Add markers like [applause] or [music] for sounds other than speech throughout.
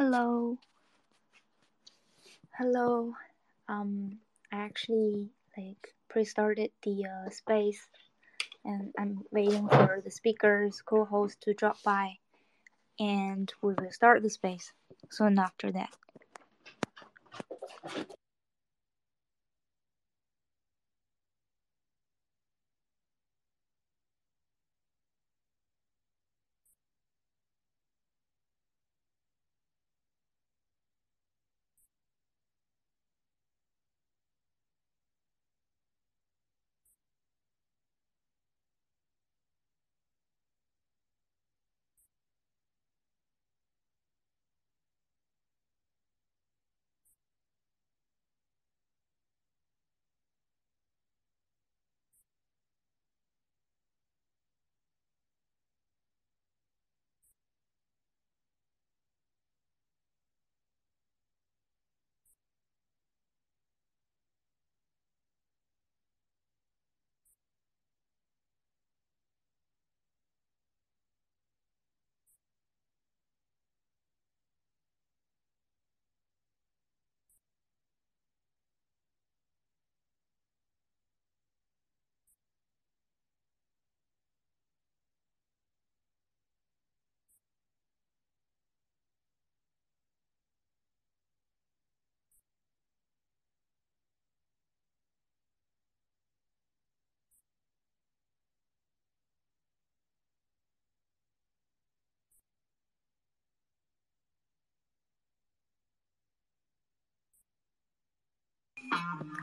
Hello. Hello. Um, I actually like pre-started the uh, space, and I'm waiting for the speakers co-host to drop by, and we will start the space soon after that.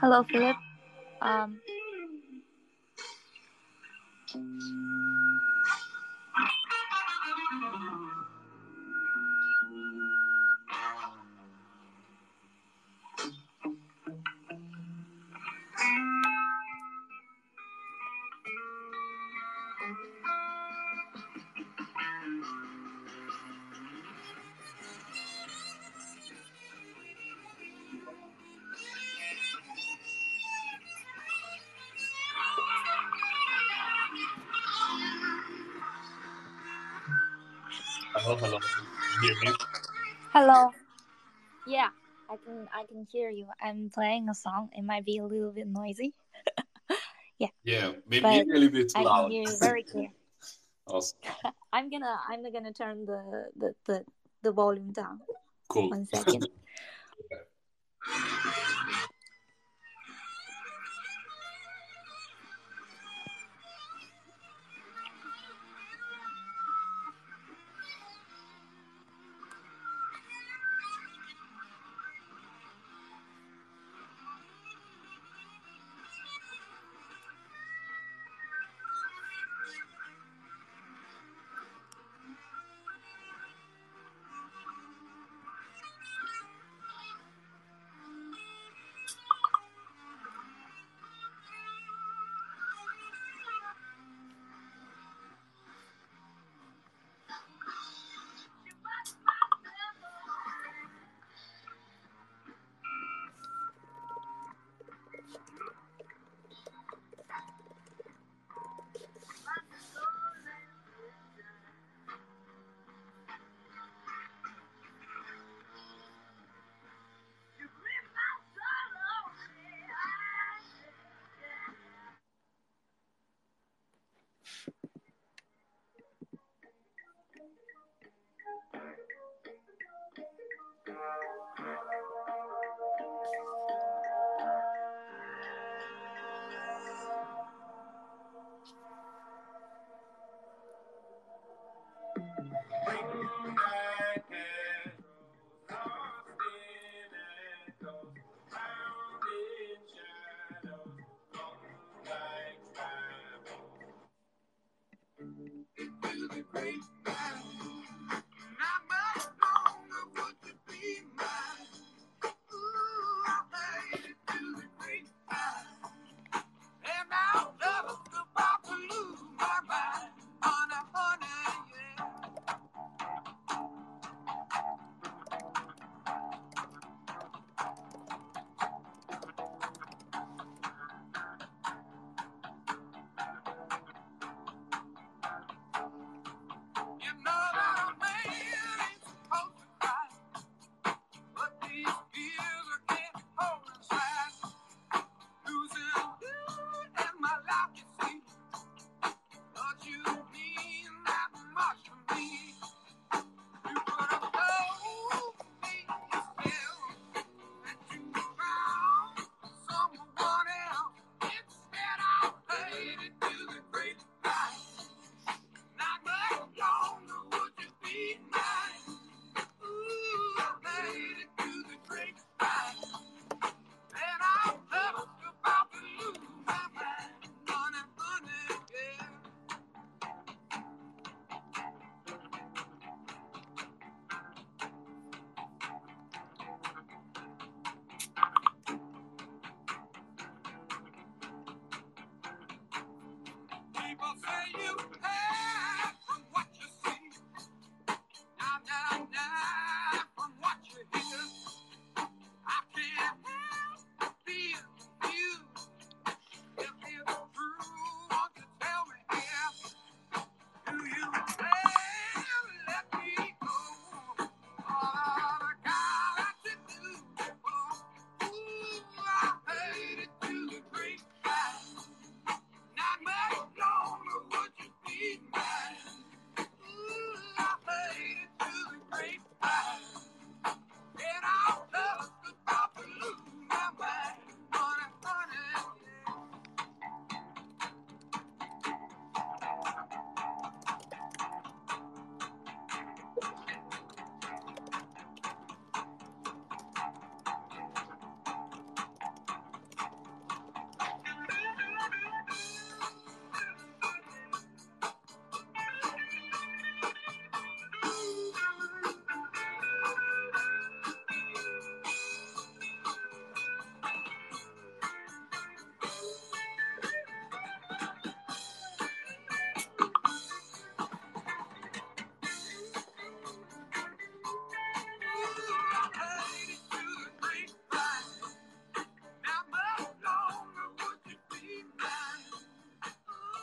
Hello, Philip. Um, hello. Yeah, I can I can hear you. I'm playing a song. It might be a little bit noisy. [laughs] Yeah, Yeah, maybe But a little bit I loud. can hear you very clear. Awesome. [laughs] [laughs] I'm gonna I'm gonna turn the the the, the volume down. Cool. One second.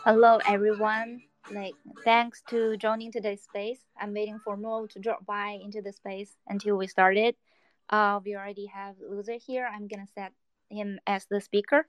Hello, everyone. Like, thanks to joining today's space. I'm waiting for Mo to drop by into the space until we started. Uh, we already have Loozr here. I'm gonna set him as the speaker.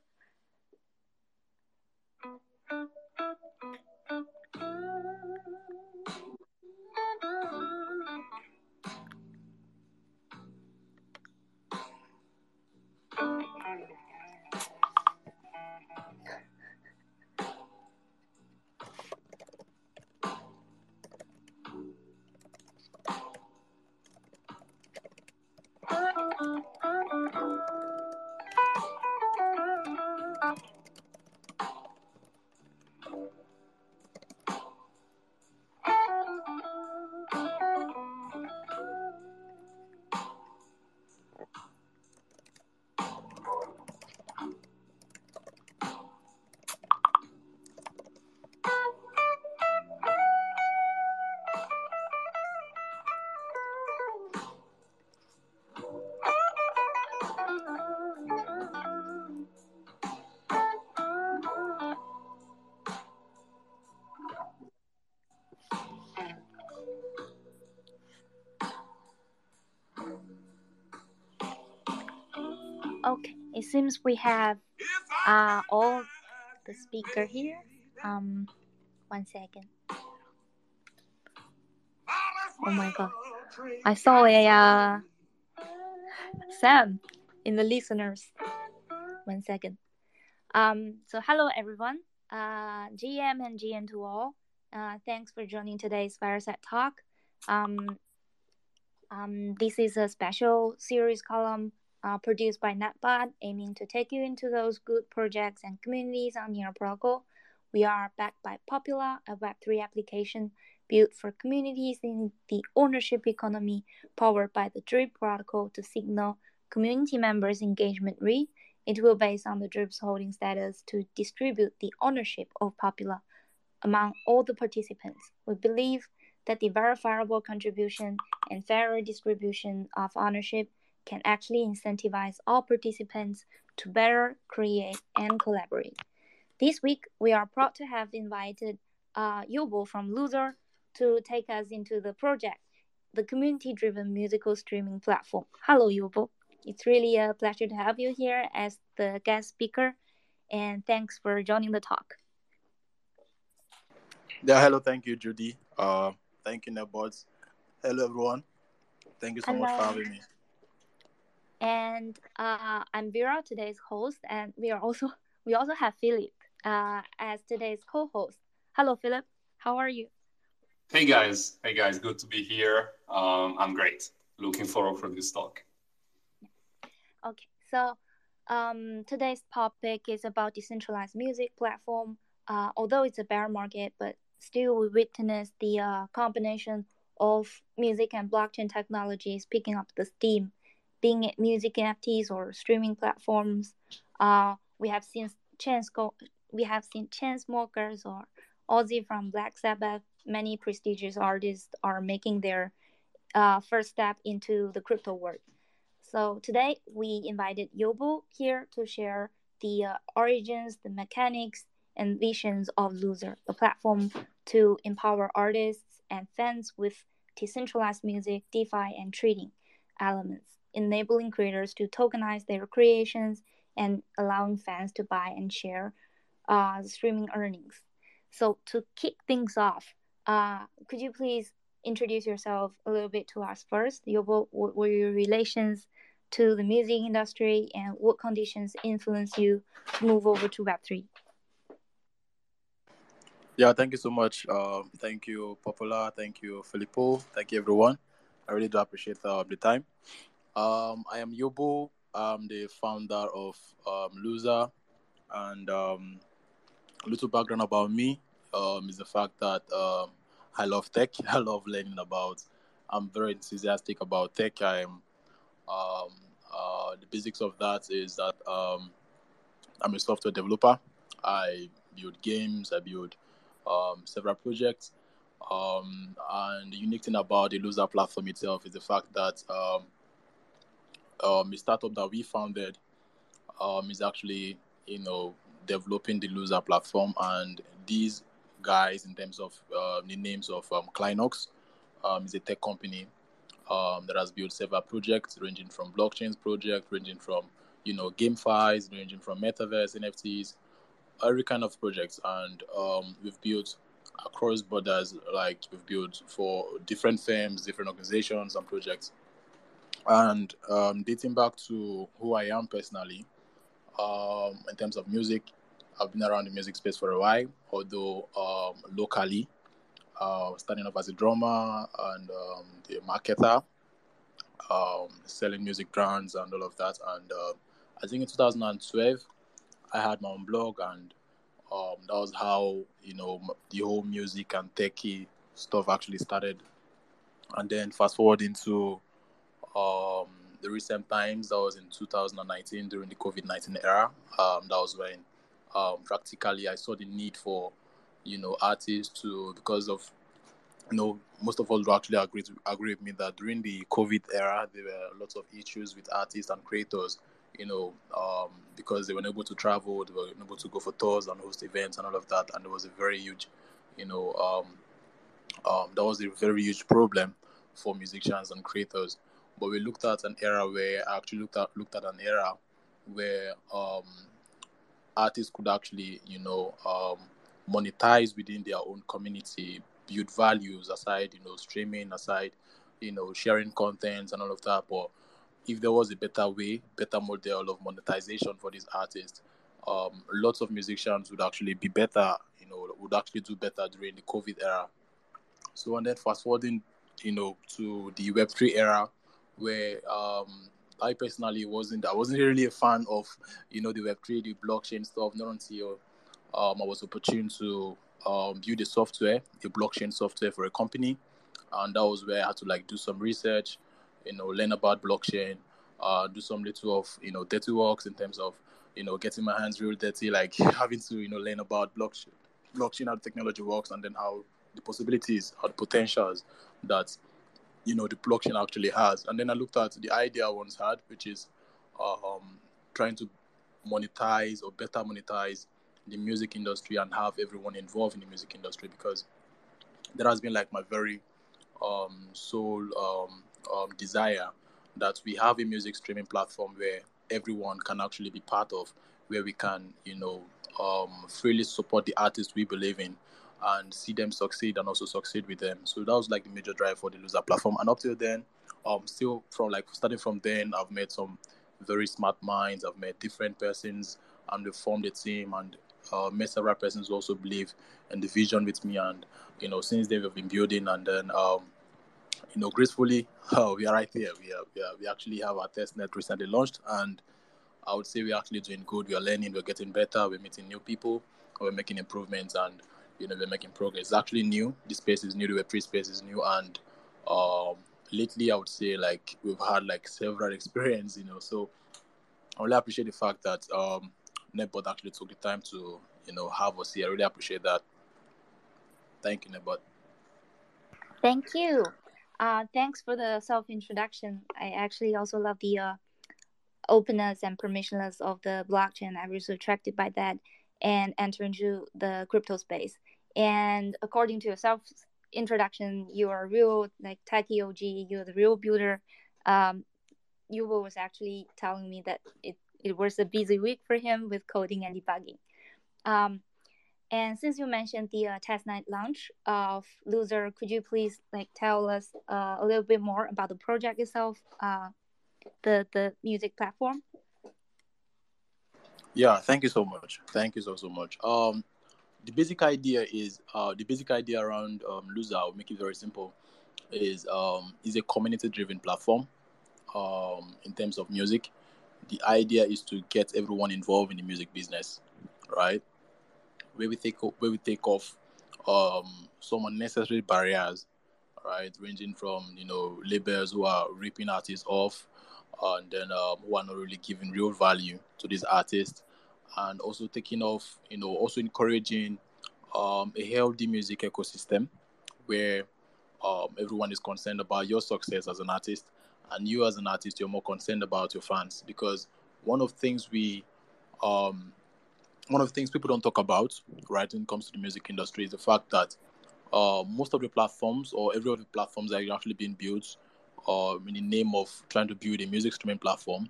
Okay, it seems we have uh, all the speaker here. Um, one second. Oh my god, I saw a uh, Sam in the listeners. One second. Um, so hello everyone, uh, GM and GN to all. Uh, thanks for joining today's Fireside Talk. Um, um, this is a special series column uh, produced by Nepbot, aiming to take you into those good projects and communities on your protocol. We are backed by Popula, a Web3 application built for communities in the ownership economy, powered by the Drip protocol to signal community members' engagement rate. It will base on the Drip's holding status to distribute the ownership of Popula among all the participants. We believe that the verifiable contribution and fairer distribution of ownership can actually incentivize all participants to better create and collaborate. This week, we are proud to have invited uh, Yubo from Loozr to take us into the project, the community driven musical streaming platform. Hello, Yubo. It's really a pleasure to have you here as the guest speaker, and thanks for joining the talk. Yeah, hello. Thank you, Judy. Uh, thank you, Nepbots. Hello, everyone. Thank you so hello. much for having me and uh, I'm Vera, today's host, and we are also we also have Philip uh, as today's co-host. Hello, Philip. How are you? Hey guys. Hey guys. Good to be here. Um, I'm great. Looking forward for this talk. Okay, so um, today's topic is about decentralized music platform. Uh, although it's a bear market, but still we witness the uh, combination of music and blockchain technologies picking up the steam being it music NFTs or streaming platforms. Uh, we have seen Chance go. We have seen Chainsmokers or Ozzy from Black Sabbath. Many prestigious artists are making their uh, first step into the crypto world. So today we invited Yobo here to share the uh, origins, the mechanics, and visions of Loozr, the platform to empower artists and fans with decentralized music, DeFi, and trading elements enabling creators to tokenize their creations and allowing fans to buy and share uh, streaming earnings. So to kick things off, uh, could you please introduce yourself a little bit to us first? Your, what were your relations to the music industry and what conditions influence you to move over to Web3? Yeah, thank you so much. Uh, thank you, Popula. Thank you, Filippo. Thank you, everyone. I really do appreciate uh, the time. Um, I am Yobo. I'm the founder of um, Loozr. And um, a little background about me um, is the fact that um, I love tech. [laughs] I love learning about. I'm very enthusiastic about tech. I'm um, uh, the basics of that is that um, I'm a software developer. I build games. I build um, several projects. Um, and the unique thing about the Loozr platform itself is the fact that um, um, a startup that we founded um, is actually, you know, developing the Loozr platform, and these guys in terms of uh, the names of um, Clinox um, is a tech company um, that has built several projects ranging from blockchains project, ranging from you know GameFi's, ranging from metaverse, NFTs, every kind of projects, and um, we've built across borders. Like we've built for different firms, different organizations, and projects. And um, dating back to who I am personally, um, in terms of music, I've been around the music space for a while, although um, locally, uh, starting off as a drummer and um, the marketer, um, selling music brands and all of that. And uh, I think in 2012, I had my own blog, and um, that was how you know the whole music and techie stuff actually started. And then fast forward into um, the recent times, that was in 2019 during the COVID 19 era. Um, that was when um, practically I saw the need for you know artists to because of you know most of us will actually agree to, agree with me that during the COVID era there were lots of issues with artists and creators. You know, um, because they were able to travel, they were able to go for tours and host events and all of that, and there was a very huge, you know, um, um, that was a very huge problem for musicians and creators. But we looked at an era where I actually looked at looked at an era where um, artists could actually, you know, um, monetize within their own community, build values aside, you know, streaming aside, you know, sharing contents and all of that. But if there was a better way, better model of monetization for these artists, um, lots of musicians would actually be better, you know, would actually do better during the COVID era. So, and then fast forwarding, you know, to the Web3 era, where um, I personally wasn't I wasn't really a fan of you know the Web three, the blockchain stuff. Not until um, I was opportune to um, build a software, a blockchain software for a company, and that was where I had to like do some research, you know, learn about blockchain, uh, do some little of you know dirty works in terms of you know getting my hands real dirty, like [laughs] having to you know learn about blockchain, blockchain how the technology works, and then how the possibilities, how the potentials that you know the blockchain actually has. And then I looked at the idea I once had, which is um, trying to monetize or better monetize the music industry and have everyone involved in the music industry because that has been like my very um, sole um, um, desire that we have a music streaming platform where everyone can actually be part of, where we can, you know, um, freely support the artists we believe in and see them succeed and also succeed with them. So that was like the major drive for the Loozr platform. And up till then, um, still from like starting from then, I've met some very smart minds. I've met different persons, and we formed a team and uh, met several persons who also believe in the vision with me. And you know, since then we've been building, and then um, you know, gracefully, [laughs] oh, we are right here. We are, we are, we actually have our test net recently launched, and I would say we're actually doing good. We are learning. We're getting better. We're meeting new people. We're making improvements, and you know, we're making progress. It's actually new. The space is new. The Web3 space is new. And um, lately, I would say, like, we've had, like, several [laughs] experience, you know. So I really appreciate the fact that um, Nepbot actually took the time to, you know, have us here. I really appreciate that. Thank you, Nepbot. Thank you. Uh, thanks for the self introduction. I actually also love the uh, openness and permissionless of the blockchain. I was attracted by that and enter into the crypto space. And according to your self introduction, you are a real like techie OG. You're the real builder. Um, Yuval was actually telling me that it, it was a busy week for him with coding and debugging. Um, and since you mentioned the uh, night launch of Loozr, could you please like tell us uh, a little bit more about the project itself, uh, the the music platform? Yeah, thank you so much. Thank you so so much. Um, the basic idea is uh, the basic idea around um, Loozr. I'll make it very simple. Is um, is a community driven platform. Um, in terms of music, the idea is to get everyone involved in the music business, right? Where we take where we take off um, some unnecessary barriers, right? Ranging from you know labels who are ripping artists off, and then um, who are not really giving real value to these artists, and also taking off, you know, also encouraging um, a healthy music ecosystem where um, everyone is concerned about your success as an artist, and you as an artist, you're more concerned about your fans. Because one of things we um, one of the things people don't talk about, right, when it comes to the music industry, is the fact that uh, most of the platforms or every of the platforms that are actually being built uh, in the name of trying to build a music streaming platform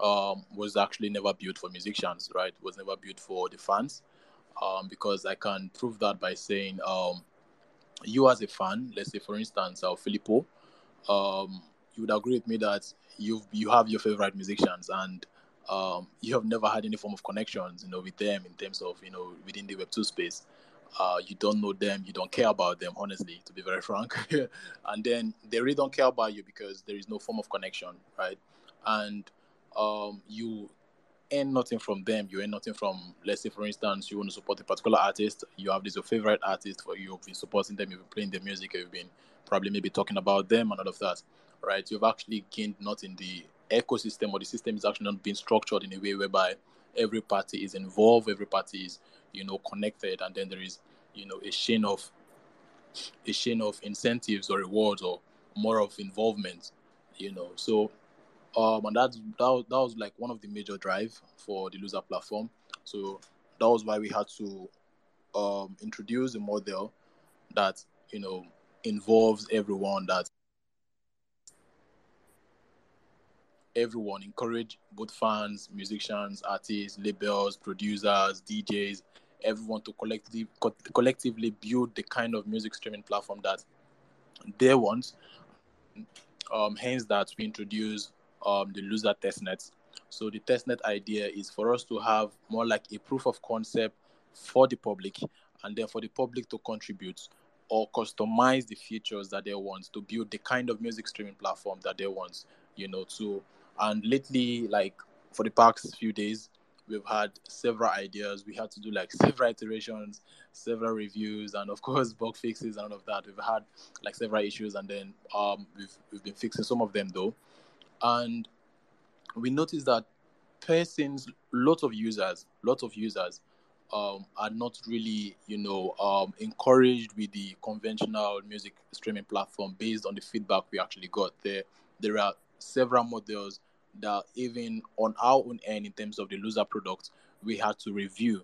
um, was actually never built for musicians, right? Was never built for the fans. Um, because I can prove that by saying, um, you as a fan, let's say for instance, uh, Filippo, um, you would agree with me that you you have your favorite musicians and um, you have never had any form of connections, you know, with them in terms of you know within the Web two space. Uh, you don't know them, you don't care about them, honestly, to be very [laughs] frank. and then they really don't care about you because there is no form of connection, right? And um, you earn nothing from them. You earn nothing from, let's say, for instance, you want to support a particular artist. You have this your favorite artist, for you've been supporting them, you've been playing their music, you've been probably maybe talking about them and all of that, right? You've actually gained nothing. The ecosystem or the system is actually not being structured in a way whereby every party is involved, every party is, you know, connected, and then there is, you know, a chain of a chain of incentives or rewards or more of involvement, you know. So um, and that, that that was like one of the major drive for the Loozr platform. So that was why we had to um, introduce a model that you know involves everyone that everyone encourage both fans musicians artists labels producers djs everyone to collectively co- collectively build the kind of music streaming platform that they want um, hence that we introduce um, the Loozr testnet. So the testnet idea is for us to have more like a proof of concept for the public, and then for the public to contribute or customize the features that they want to build the kind of music streaming platform that they want. You know, to and lately, like for the past few days, we've had several ideas. We had to do like several iterations, several reviews, and of course [laughs] bug fixes and all of that. We've had like several issues, and then um, we've we've been fixing some of them though and we noticed that persons, lots of users, lots of users um, are not really, you know, um, encouraged with the conventional music streaming platform based on the feedback we actually got. There, there are several models that even on our own end, in terms of the Loozr product, we had to review,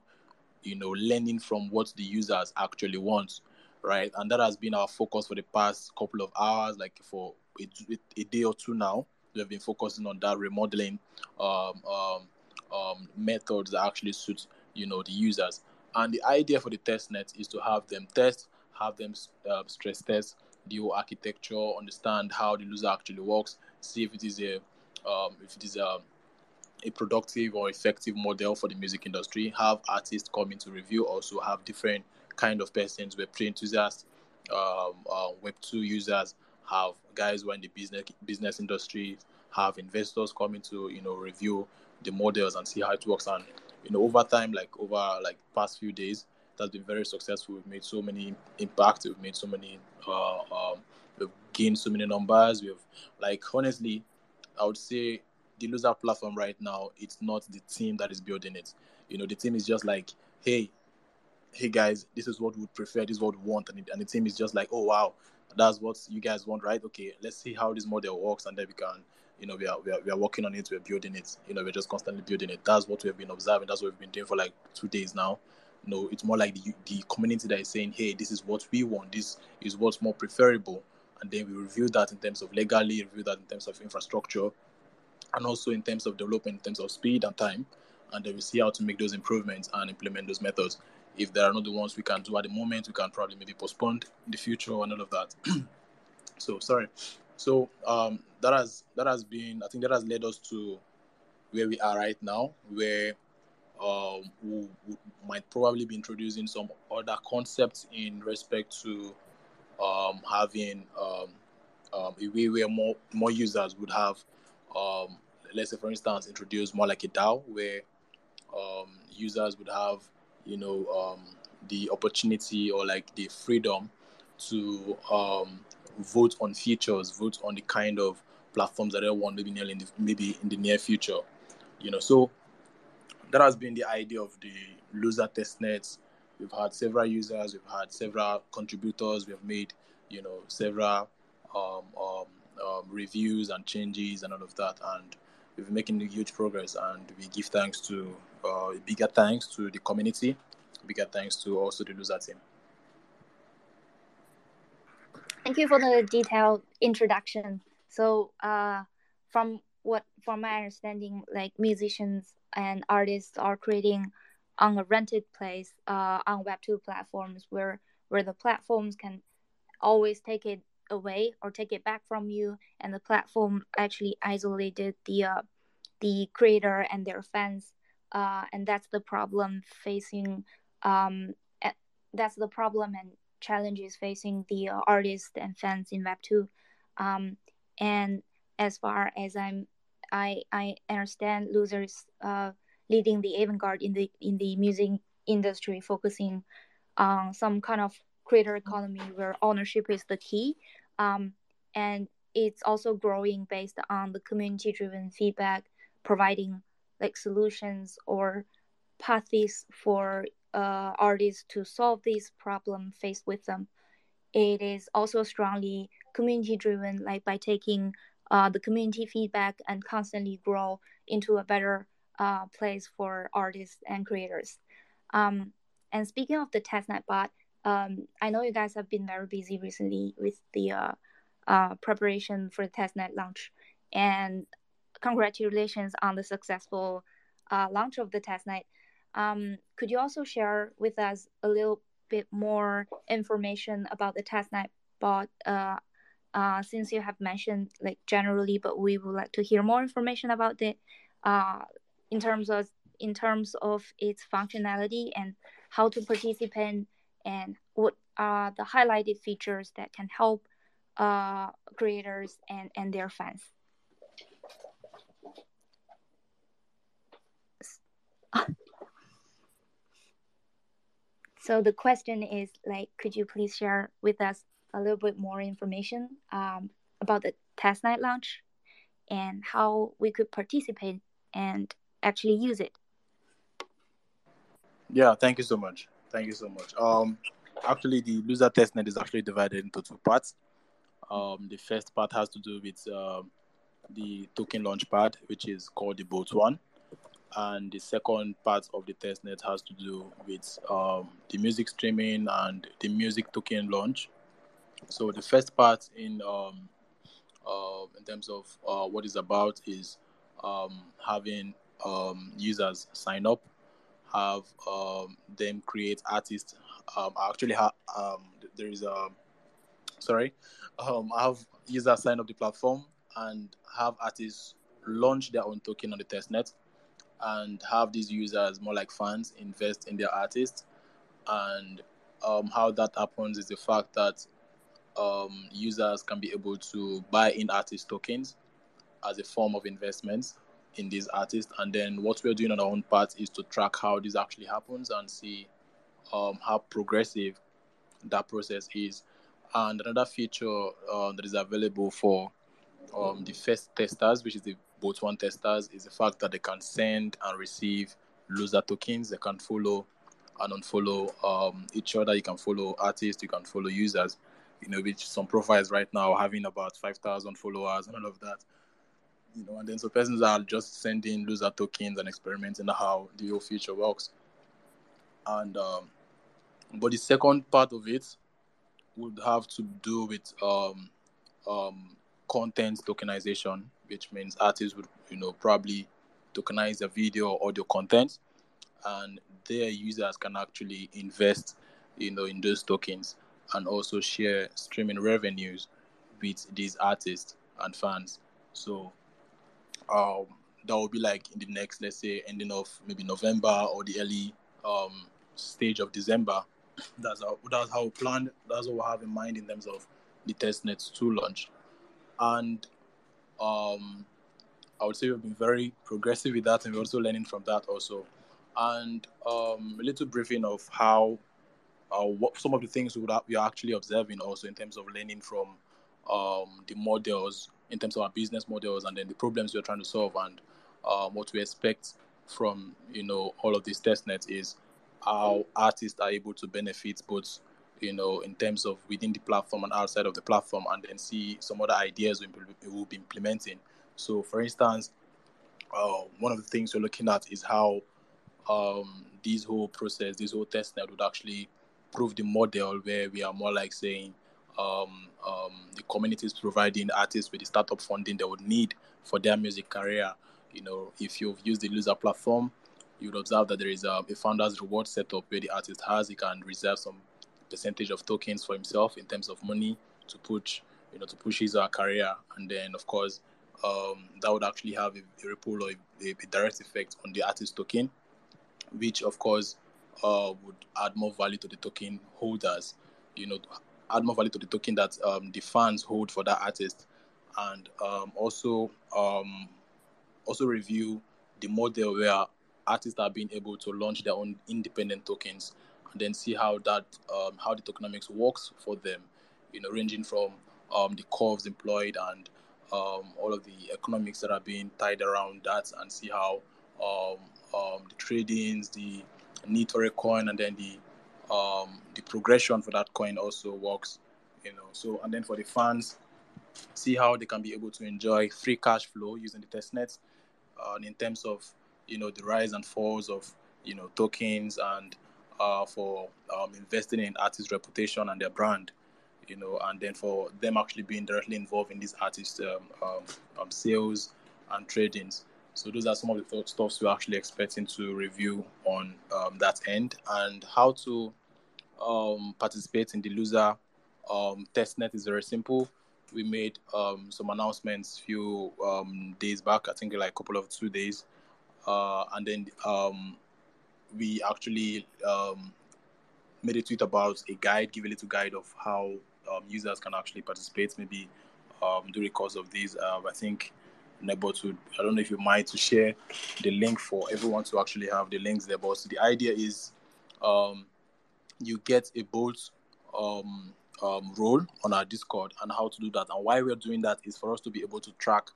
you know, learning from what the users actually want, right? And that has been our focus for the past couple of hours, like for a, a day or two now we have been focusing on that remodeling um, um, um, methods that actually suit you know the users. And the idea for the test net is to have them test, have them uh, stress test the whole architecture, understand how the user actually works, see if it is a um, if it is a a productive or effective model for the music industry. Have artists come in to review. Also have different kind of persons, Web3 enthusiasts, um, uh, Web2 users, have guys who are in the business business industry, have investors coming to you know review the models and see how it works. And you know over time, like over like past few days, that's been very successful. We've made so many impact. We've made so many. Uh, um, we've gained so many numbers. We've like honestly, I would say the Loozr platform right now. It's not the team that is building it. You know, the team is just like, hey, hey guys, this is what we prefer. This is what we want, and, it, and the team is just like, oh wow, that's what you guys want, right? Okay, let's see how this model works, and then we can, you know, we are, we are, we are working on it, we're building it, you know, we're just constantly building it. That's what we have been observing. That's what we've been doing for like two days now. You know, it's more like the, the community that is saying, hey, this is what we want, this is what's more preferable. And then we review that in terms of legally, review that in terms of infrastructure, and also in terms of development, in terms of speed and time. And then we see how to make those improvements and implement those methods if there are not the ones we can do at the moment, we can probably maybe postpone in the future and all of that. [clears throat] so sorry. So um, that has that has been I think that has led us to where we are right now, where um, we, we, might probably be introducing some other concepts in respect to um, having um, um, a way where more more users would have, um, let's say for instance, introduce more like a DAO where um, users would have you know um, the opportunity or like the freedom to um, vote on features, vote on the kind of platforms that they want maybe in the, maybe in the near future. You know, so that has been the idea of the Loozr testnets. We've had several users, we've had several contributors, we've made you know several um, um, um, reviews and changes and all of that, and we've been making huge progress. And we give thanks to uh, bigger thanks to the community, bigger thanks to also the Loozr team. Thank you for the detailed introduction. So, uh, from what from my understanding, like musicians and artists are creating on a rented place uh, on Web2 platforms where where the platforms can always take it away or take it back from you, and the platform actually isolated the uh, the creator and their fans, uh, and that's the problem facing. Um, that's the problem and challenges facing the uh, artists and fans in Web2. Um, and as far as I'm, I I understand Loozr's uh, leading the avant-garde in the in the music industry, focusing on some kind of creator economy where ownership is the key, um, and it's also growing based on the community-driven feedback, providing like solutions or paths for uh, artists to solve this problem faced with them. It is also strongly community-driven, like by taking uh, the community feedback and constantly grow into a better uh, place for artists and creators. Um, and speaking of the testnet bot, um, I know you guys have been very busy recently with the uh, uh, preparation for the testnet launch, and congratulations on the successful uh, launch of the testnet. Um, could you also share with us a little bit more information about the testnet bot? Uh, uh, since you have mentioned like generally, but we would like to hear more information about it uh, in terms of in terms of its functionality and how to participate and what are the highlighted features that can help uh, creators and, and their fans. [laughs] so the question is like, could you please share with us a little bit more information um, about the testnet launch and how we could participate and actually use it. Yeah, thank you so much. Thank you so much. Um, actually, the Loozr testnet is actually divided into two parts. Um, the first part has to do with uh, the token launch part, which is called the boat one, and the second part of the testnet has to do with um, the music streaming and the music token launch, so the first part in um, uh, in terms of uh, what is about is um, having um, users sign up, have um, them create artists. Um, actually, there is a sorry, have users sign up the platform and have artists launch their own token on the testnet and have these users more like fans invest in their artists and um, how that happens is the fact that um, users can be able to buy in artist tokens as a form of investment in these artists. And then what we're doing on our own part is to track how this actually happens and see um, how progressive that process is. And another feature uh, that is available for um, the first testers, which is the both one testers, is the fact that they can send and receive Loozr tokens. They can follow and unfollow um, each other. You can follow artists, you can follow users you know, which some profiles right now having about 5,000 followers and all of that. You know, and then so persons are just sending Loozr tokens and experimenting how the whole feature works. And, um, but the second part of it would have to do with um, um, content tokenization, which means artists would, you know, probably tokenize the video or audio content, and their users can actually invest, you know, in those tokens and also share streaming revenues with these artists and fans. So um, that will be like in the next, let's say, ending of maybe November or the early um, stage of December. That's how that's how planned. That's what we have in mind in terms of the testnets to launch, and um, I would say we've been very progressive with that, and we're also learning from that also. And um, a little briefing of how uh, what some of the things we, we are actually observing also in terms of learning from um, the models, in terms of our business models, and then the problems we're trying to solve, and um, what we expect from you know all of these test nets is how artists are able to benefit both you know in terms of within the platform and outside of the platform, and then see some other ideas we will be implementing. So, for instance, uh, one of the things we're looking at is how um, this whole process, this whole testnet would actually prove the model where we are more like saying um, um, the community is providing artists with the startup funding they would need for their music career. You know, if you've used the Loozr platform, you would observe that there is a, a founder's reward setup where the artist has he can reserve some percentage of tokens for himself in terms of money to push, you know, to push his uh, career, and then of course um, that would actually have a, a ripple or a, a, direct effect on the artist token, which of course uh, would add more value to the token holders. You know, add more value to the token that um, the fans hold for that artist, and um, also um, also review the model where artists are being able to launch their own independent tokens, then see how that um, how the tokenomics works for them. You know, ranging from um, the curves employed and um, all of the economics that are being tied around that, and see how the tradings, the need for a coin, and then the um, the progression for that coin also works, you know. So and then for the fans, see how they can be able to enjoy free cash flow using the testnet, uh, in terms of you know the rise and falls of you know tokens and uh, for um, investing in artist reputation and their brand, you know, and then for them actually being directly involved in these artist um, um, um sales and tradings. So those are some of the stuffs we're actually expecting to review on um, that end and how to um, participate in the Loozr testnet is very simple. We made some announcements a few days back, I think like a couple of two days, uh, and then we actually um, made a tweet about a guide, give a little guide of how um, users can actually participate. Maybe um, during the course of these, uh, I think Nepbot would. I don't know if you mind to share the link for everyone to actually have the links there. But the idea is um, you get a bolt um, um, role on our Discord and how to do that. And why we're doing that is for us to be able to track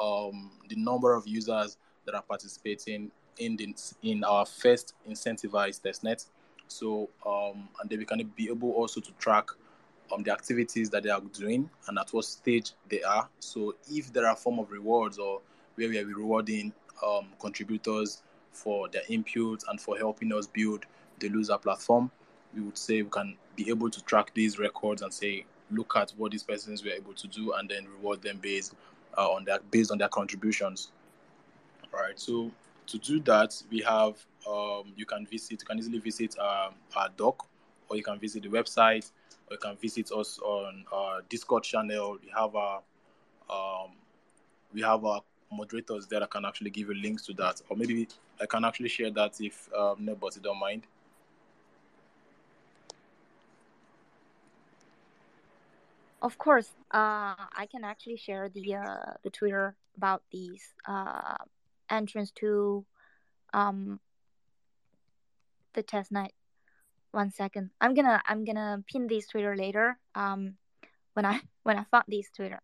um, the number of users that are participating in the, in our first incentivized testnet. So um, and then we can be able also to track um, the activities that they are doing and at what stage they are. So if there are form of rewards or where we are rewarding um, contributors for their input and for helping us build the Loozr platform, we would say we can be able to track these records and say, look at what these persons were able to do, and then reward them based uh, on their based on their contributions. All right. So to do that, we have um, you can visit you can easily visit um, our doc, or you can visit the website, or you can visit us on our Discord channel. We have our um, we have our moderators there that can actually give you links to that, or maybe I can actually share that if um, nobody don't mind. Of course, uh, I can actually share the uh, the Twitter about these uh, entrance to um, the testnet. One second, I'm gonna I'm gonna pin these Twitter later. Um, when I [laughs] when I found these Twitter.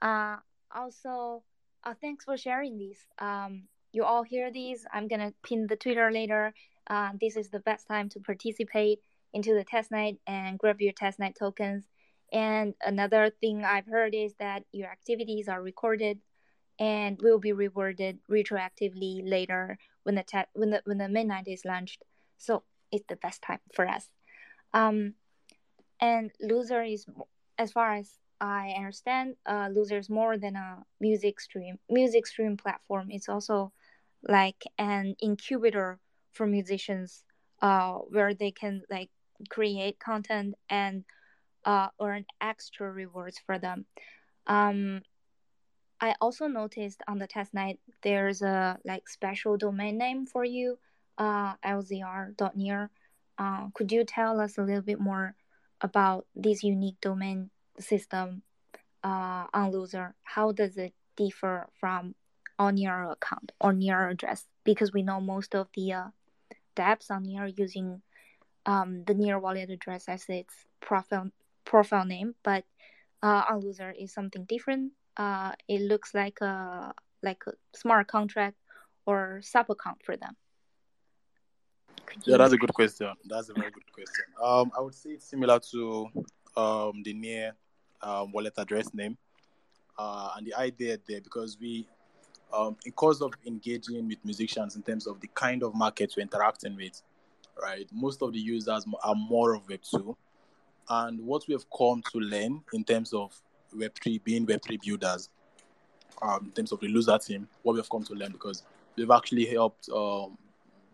Uh, also, uh, thanks for sharing these. Um, you all hear these. I'm gonna pin the Twitter later. Uh, this is the best time to participate into the testnet and grab your testnet tokens and another thing I've heard is that your activities are recorded and will be rewarded retroactively later when the te- when the when the mainnet is launched. So it's the best time for us. Um, and Loozr is as far as I understand, uh, Loozr is more than a music stream music stream platform. It's also like an incubator for musicians, uh, where they can like create content and uh, earn extra rewards for them. Um, I also noticed on the testnet there's a like special domain name for you, uh, lzr.near. Uh, could you tell us a little bit more about this unique domain system uh, on Loozr? How does it differ from on your account or near address? Because we know most of the uh, dApps on near using um, the near wallet address as its profile profile name, but uh, on Loozr is something different. Uh, it looks like a like a smart contract or sub account for them. yeah, that's a good question. That's a very good question. Um, I would say it's similar to um, the near um, wallet address name, uh, and the idea there because we um, in cause of engaging with musicians in terms of the kind of markets we're interacting with, right? Most of the users are more of Web two, and what we have come to learn in terms of Web three being Web three builders, um, in terms of the Loozr team, what we have come to learn because we've actually helped. Um,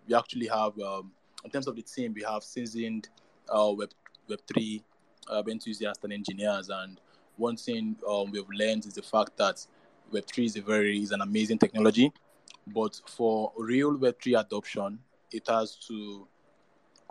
we actually have, um, in terms of the team, we have seasoned uh, Web Web three uh, enthusiasts and engineers, and one thing um, we've learned is the fact that Web3 is a very is an amazing technology, but for real Web3 adoption, it has to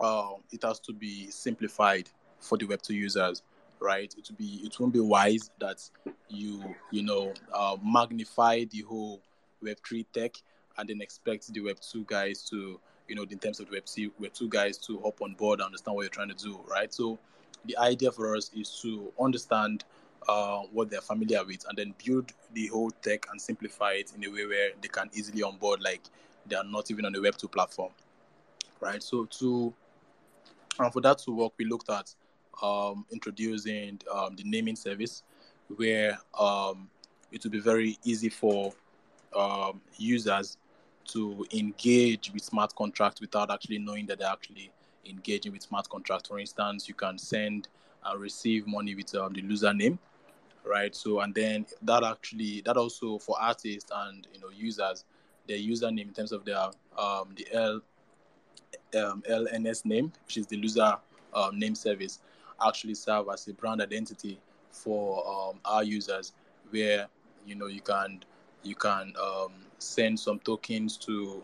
uh, it has to be simplified for the Web2 users, right? It will be it won't be wise that you you know uh, magnify the whole Web3 tech and then expect the Web2 guys to you know in terms of Web2 Web2 guys to hop on board and understand what you're trying to do, right? So the idea for us is to understand uh, what they're familiar with and then build the whole tech and simplify it in a way where they can easily onboard like they are not even on the web2 platform right so to and for that to work we looked at um, introducing um, the naming service where um, it will be very easy for um, users to engage with smart contracts without actually knowing that they're actually engaging with smart contracts. For instance, you can send and receive money with um, the Loozr name, right? So, and then that actually, that also for artists and, you know, users, their username in terms of their, um, the L, LNS name, which is the Loozr um, name service, actually serve as a brand identity for um, our users where, you know, you can, you can um, send some tokens to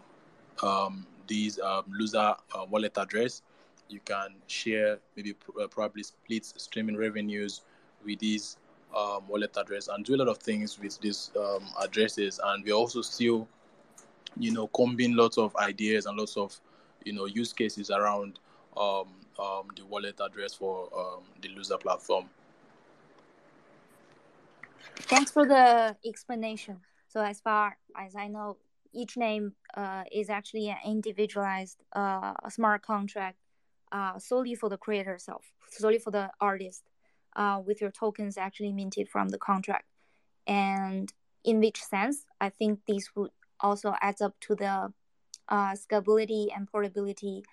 um, these um, Loozr uh, wallet address. You can share maybe uh, probably split streaming revenues with these um, wallet address and do a lot of things with these um, addresses. And we're also still you know combing lots of ideas and lots of you know use cases around um, um the wallet address for um, the Loozr platform thanks for the explanation so as far as i know each name uh, is actually an individualized uh, smart contract uh, solely for the creator itself, solely for the artist, uh, with your tokens actually minted from the contract. And in which sense, I think this would also adds up to the uh, scalability and portability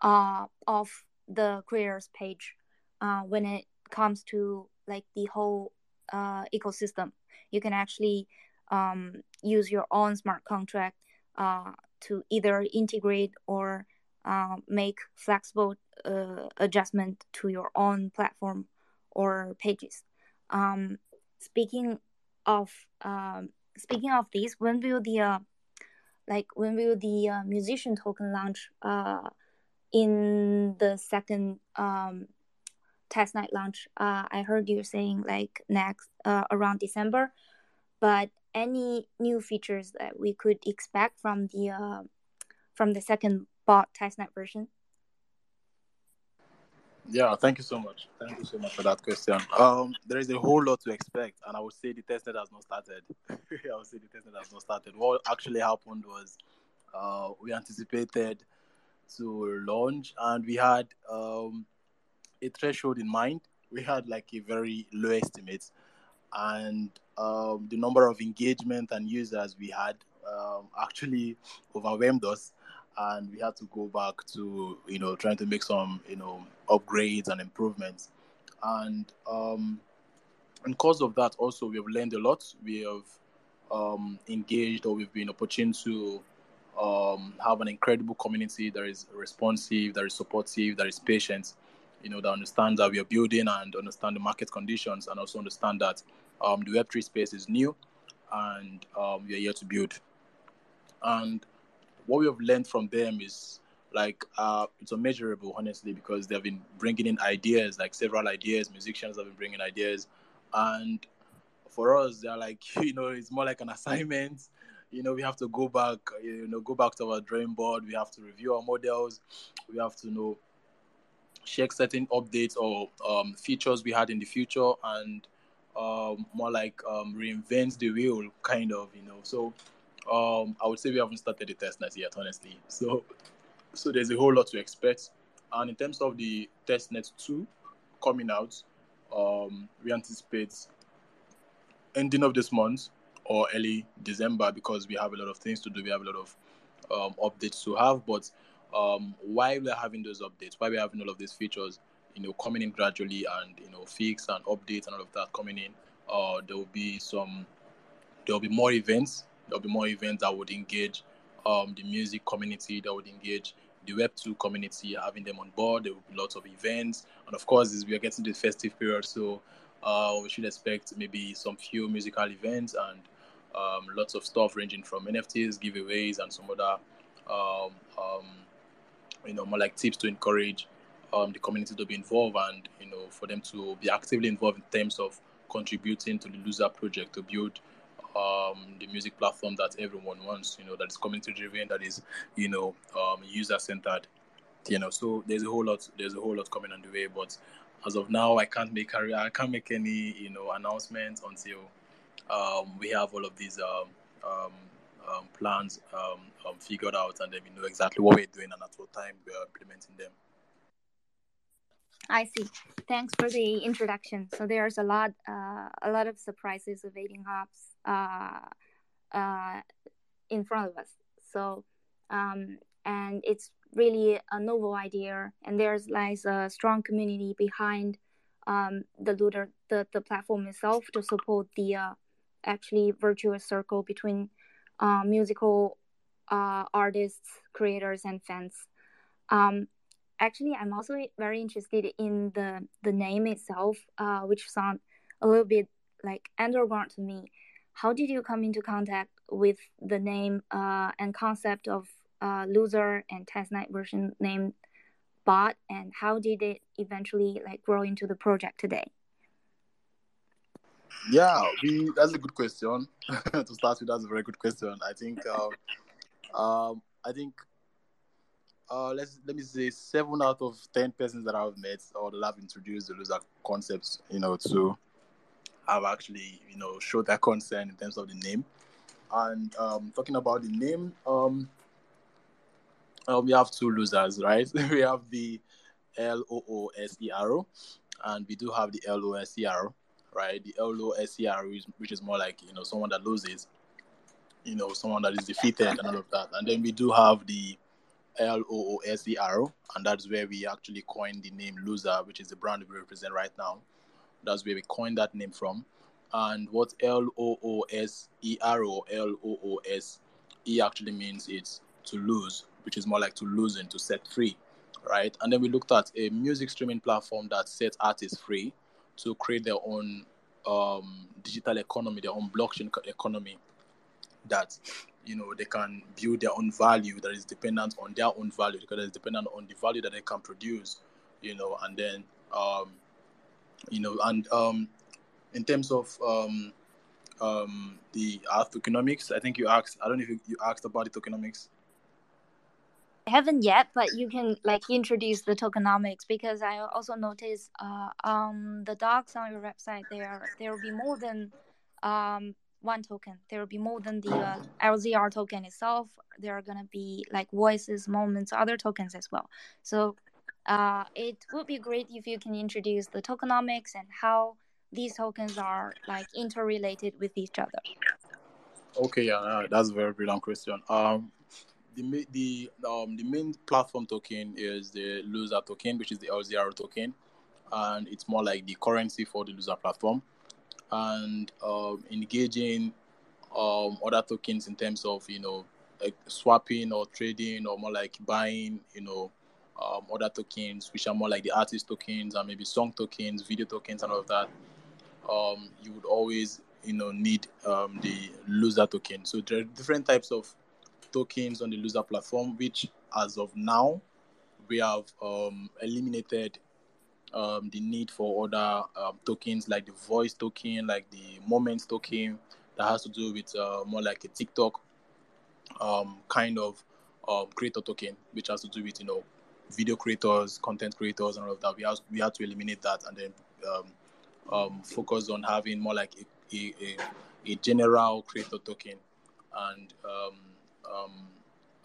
uh, of the creator's page uh, when it comes to like the whole uh, ecosystem. You can actually um, use your own smart contract uh, to either integrate or uh, make flexible uh, adjustment to your own platform or pages. Um, speaking of um, speaking of this, when will the uh, like when will the musician token launch in the second um, testnet launch? Uh, I heard you saying like next uh, around December, but any new features that we could expect from the uh, from the second bot test testnet version? Yeah, thank you so much. Thank you so much for that question. Um, there is a whole lot to expect, and I would say the testnet has not started. [laughs] I would say the testnet has not started. What actually happened was uh, we anticipated to launch, and we had um, a threshold in mind. We had like a very low estimate, and um, the number of engagement and users we had um, actually overwhelmed us and we had to go back to you know trying to make some you know upgrades and improvements and um and because of that also we have learned a lot we have um, engaged or we've been opportune to um, have an incredible community that is responsive that is supportive that is patient you know that understands that we are building and understand the market conditions and also understand that um, the web3 space is new and um, we are here to build and what we have learned from them is like uh, it's unmeasurable, honestly, because they've been bringing in ideas, like several ideas. Musicians have been bringing ideas, and for us, they're like [laughs] you know, it's more like an assignment. You know, we have to go back, you know, go back to our drawing board. We have to review our models. We have to know check certain updates or um, features we had in the future, and um, more like um, reinvent the wheel, kind of, you know. So um, I would say we haven't started the test net yet, honestly. So, so there's a whole lot to expect. And in terms of the test net two coming out, um, we anticipate ending of this month or early December because we have a lot of things to do. We have a lot of um, updates to have. But um, while we're having those updates, why we're having all of these features, you know, coming in gradually and you know, fix and updates and all of that coming in, uh, there will be some, there will be more events. There will be more events that would engage um, the music community, that would engage the Web2 community, having them on board. There will be lots of events, and of course, we are getting to the festive period, so uh, we should expect maybe some few musical events and um, lots of stuff ranging from NFTs, giveaways, and some other, um, um, you know, more like tips to encourage um, the community to be involved and you know for them to be actively involved in terms of contributing to the Loozr project to build um, the music platform that everyone wants. You know, that is community driven, that is you know um, user centered. You know, so there's a whole lot. There's a whole lot coming on the way, but as of now, I can't make I can't make any you know announcements until um, we have all of these um, um, um plans um, figured out, and then we know exactly what we're doing and at what time we are implementing them. I see. Thanks for the introduction. So there's a lot, uh, a lot of surprises awaiting us uh, uh, in front of us. So, um, and it's really a novel idea, and there's like a strong community behind um, the Loozr, the the platform itself to support the uh, actually virtuous circle between uh, musical uh, artists, creators, and fans. Um, actually, I'm also very interested in the the name itself, uh, which sound a little bit like underground to me. How did you come into contact with the name uh, and concept of uh, Loozr and testnet version named bot, and how did it eventually like grow into the project today? Yeah, we, that's a good question. [laughs] to start with, that's a very good question. I think, um, um, I think, uh, let's let me say seven out of ten persons that I've met or that have introduced the Loozr concepts, you know, to have actually, you know, showed their concern in terms of the name. And um, talking about the name, um, uh, we have two losers, right? [laughs] we have the L O O S E R O, and we do have the L O S E R O right? The LOSER, which is more like you know someone that loses, you know, someone that is defeated and all of that. And then we do have the LOOSER, and that's where we actually coined the name Loozr, which is the brand we represent right now. That's where we coined that name from. And what L O O S E R O L O O S E actually means it's to lose, which is more like to lose and to set free, right? And then we looked at a music streaming platform that sets artists free to create their own um, digital economy, their own blockchain economy that you know they can build their own value that is dependent on their own value because it's dependent on the value that they can produce, you know, and then um, you know, and um, in terms of um, um, the art tokenomics, I think you asked. I don't know if you, you asked about the tokenomics. I haven't yet, but you can like introduce the tokenomics because I also noticed uh, on the docs on your website there there will be more than um, one token. There will be more than the uh, LZR token itself. There are gonna be like voices, moments, other tokens as well. So uh, it would be great if you can introduce the tokenomics and how these tokens are like interrelated with each other. Okay, yeah, that's a very brilliant question. Um, the the um the main platform token is the Loozr token, which is the LZR token, and it's more like the currency for the Loozr platform, and um, engaging um other tokens in terms of you know like swapping or trading or more like buying you know um, other tokens which are more like the artist tokens and maybe song tokens, video tokens, and all of that. Um, you would always you know need um, the Loozr token. So there are different types of tokens on the Loozr platform, which as of now we have um, eliminated um, the need for other um, tokens like the voice token, like the moments token that has to do with uh, more like a TikTok um, kind of um, creator token, which has to do with you know video creators, content creators, and all of that. We have we had to eliminate that and then um, um, focus on having more like a, a, a, a general creator token and um, um,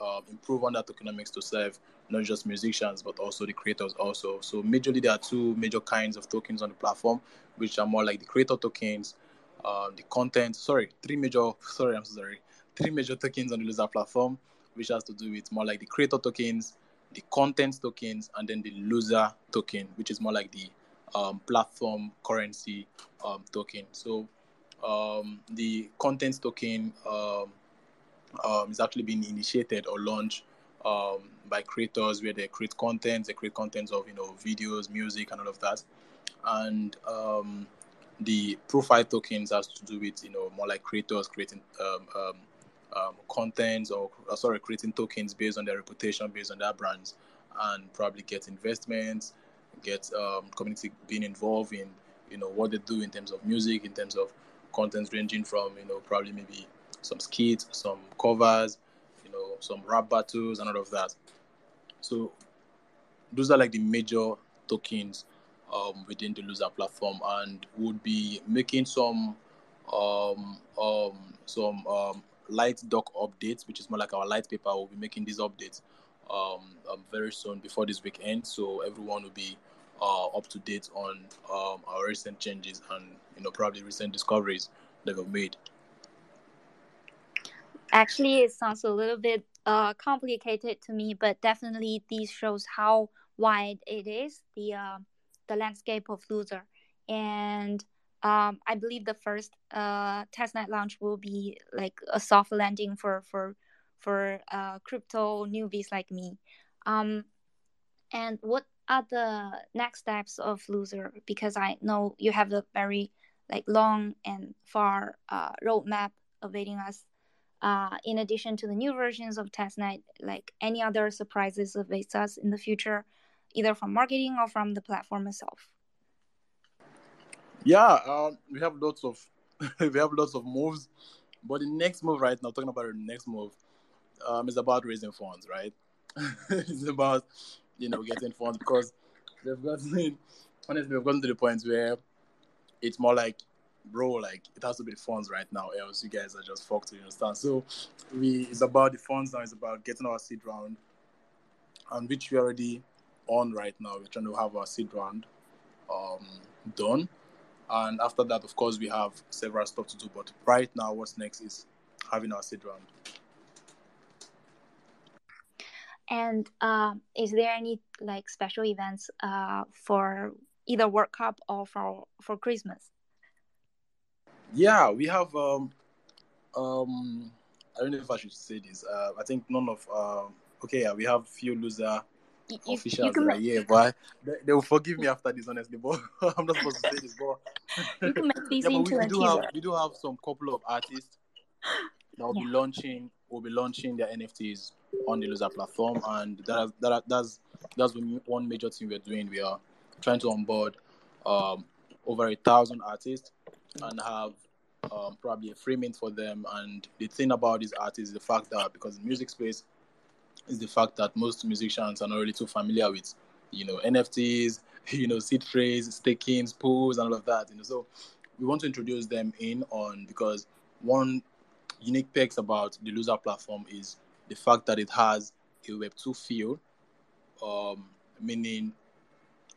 uh, improve on that tokenomics to serve not just musicians but also the creators also. So majorly there are two major kinds of tokens on the platform, which are more like the creator tokens uh, the content. Sorry, three major. [laughs] Sorry, I'm sorry. Three major tokens on the Loozr platform, which has to do with more like the creator tokens, the content tokens, and then the Loozr token, which is more like the um, platform currency um, token. So um, the content token um, is actually being initiated or launched um, by creators where they create content, they create contents of you know videos, music, and all of that. And um, the profile tokens has to do with you know more like creators creating um, um, um, content or uh, sorry creating tokens based on their reputation, based on their brands, and probably get investments, get um, community being involved in you know what they do in terms of music, in terms of contents ranging from you know probably maybe some skits, some covers, you know some rap battles and all of that. So those are like the major tokens um, within the Loozr platform, and would be making some um, um, some um, light doc updates, which is more like our light paper. We'll be making these updates um, um, very soon before this weekend, so everyone will be uh, up to date on um, our recent changes and you know probably recent discoveries that we've made. Actually, it sounds a little bit uh, complicated to me, but definitely this shows how wide it is the uh, the landscape of Loozr and um, I believe the first uh, testnet launch will be like a soft landing for for for uh, crypto newbies like me. Um, and what are the next steps of Loozr? Because I know you have a very like long and far uh, roadmap awaiting us. Uh, in addition to the new versions of testnet, like any other surprises awaits us in the future, either from marketing or from the platform itself. Yeah, um, we have lots of [laughs] we have lots of moves, but the next move right now, talking about the next move, um, is about raising funds, right? [laughs] it's about you know getting funds because we've gotten [laughs] honestly we've gotten to the point where it's more like bro like it has to be the funds right now else you guys are just fucked you understand so we it's about the funds now it's about getting our seed round and which we're already on right now we're trying to have our seed round um done and after that, of course, we have several stuff to do. But right now, what's next is having our seed round. And uh, is there any like special events uh, for either World Cup or for for Christmas? Yeah, we have. Um, um, I don't know if I should say this. Uh, I think none of. Uh, okay, yeah, we have few loser you, officials you can yeah, but they, they, will forgive me after this, honestly. But [laughs] I'm not supposed to say this, but you can make these [laughs] yeah, we, we do have we do have some couple of artists that will yeah. be launching will be launching their NFTs on the Loozr platform, and that that that's that's one major thing we're doing. We are trying to onboard um, over a thousand artists and have um, probably a free mint for them. And the thing about these artists is the fact that because the music space is the fact that most musicians are not really too familiar with, you know, NFTs, [laughs] you know, seed phrase, staking, pools, and all of that. You know, so we want to introduce them in on because one unique perks about the Loozr platform is the fact that it has a Web2 feel, um, meaning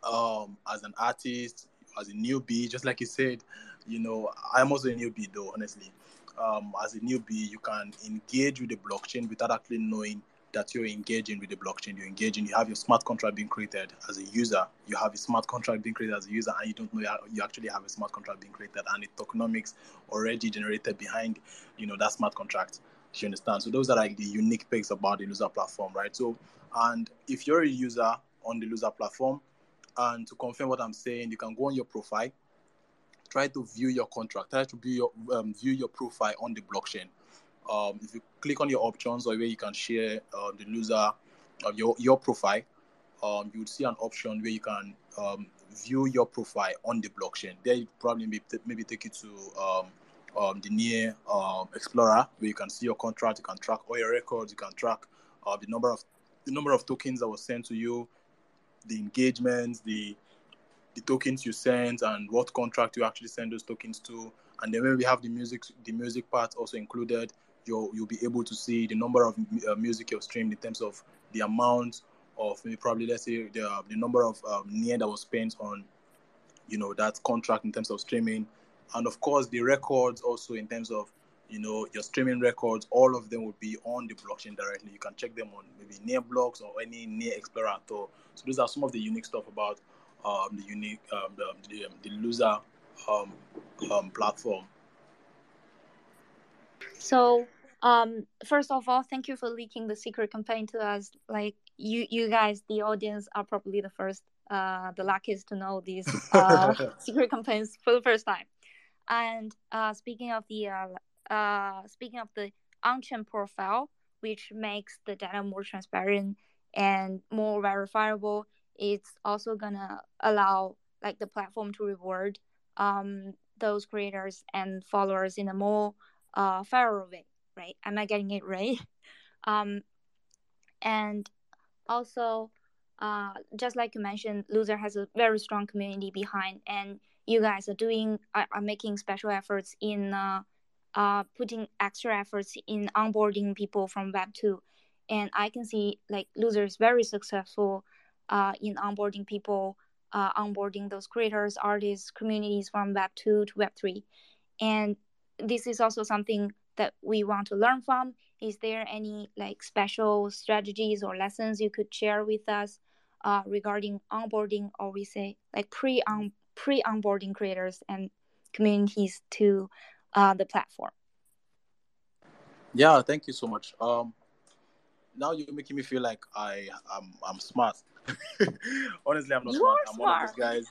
um, as an artist, as a newbie, just like you said, you know, I'm also a newbie though, honestly. Um, as a newbie, you can engage with the blockchain without actually knowing that you're engaging with the blockchain, you're engaging, you have your smart contract being created as a user, you have a smart contract being created as a user, and you don't know you actually have a smart contract being created and the tokenomics already generated behind, you know, that smart contract. You understand? So those are like the unique perks about the Loozr platform, right? So, and if you're a user on the Loozr platform, and to confirm what I'm saying, you can go on your profile, try to view your contract, try to view your um, view your profile on the blockchain um, if you click on your options or where you can share uh, the loser of your, your profile, um, you would see an option where you can um, view your profile on the blockchain. There, you probably maybe, maybe take you to um, the near Explorer where you can see your contract, you can track all your records, you can track uh, the number of the number of tokens that was sent to you, the engagements, the the tokens you send and what contract you actually send those tokens to. And then when we have the music, the music part also included, you'll you'll be able to see the number of uh, music you've streamed in terms of the amount of maybe probably let's say the the number of um, near that was spent on you know that contract in terms of streaming. And of course the records also in terms of you know your streaming records all of them will be on the blockchain directly. You can check them on maybe near blocks or any near explorer at all. So those are some of the unique stuff about um, the unique um, the, the, um, the Loozr um, um, platform. So um first of all thank you for leaking the secret campaign to us. Like you you guys the audience are probably the first uh the luckiest to know these uh [laughs] secret campaigns for the first time. And uh speaking of the uh uh, speaking of the on-chain profile, which makes the data more transparent and more verifiable, it's also gonna allow like the platform to reward um, those creators and followers in a more uh, fairer way, right? Am I getting it right? [laughs] um, and also, uh, just like you mentioned, Loozr has a very strong community behind, and you guys are doing are, are making special efforts in uh, uh, putting extra efforts in onboarding people from Web two, and I can see like Loozr is very successful uh, in onboarding people, uh, onboarding those creators, artists, communities from Web two to Web three, and this is also something that we want to learn from. Is there any like special strategies or lessons you could share with us uh, regarding onboarding, or we say like pre on pre onboarding creators and communities to uh, the platform. Yeah, thank you so much. Um, now you're making me feel like I am I'm, I'm smart. [laughs] Honestly, I'm not smart. I'm smart. one of those guys.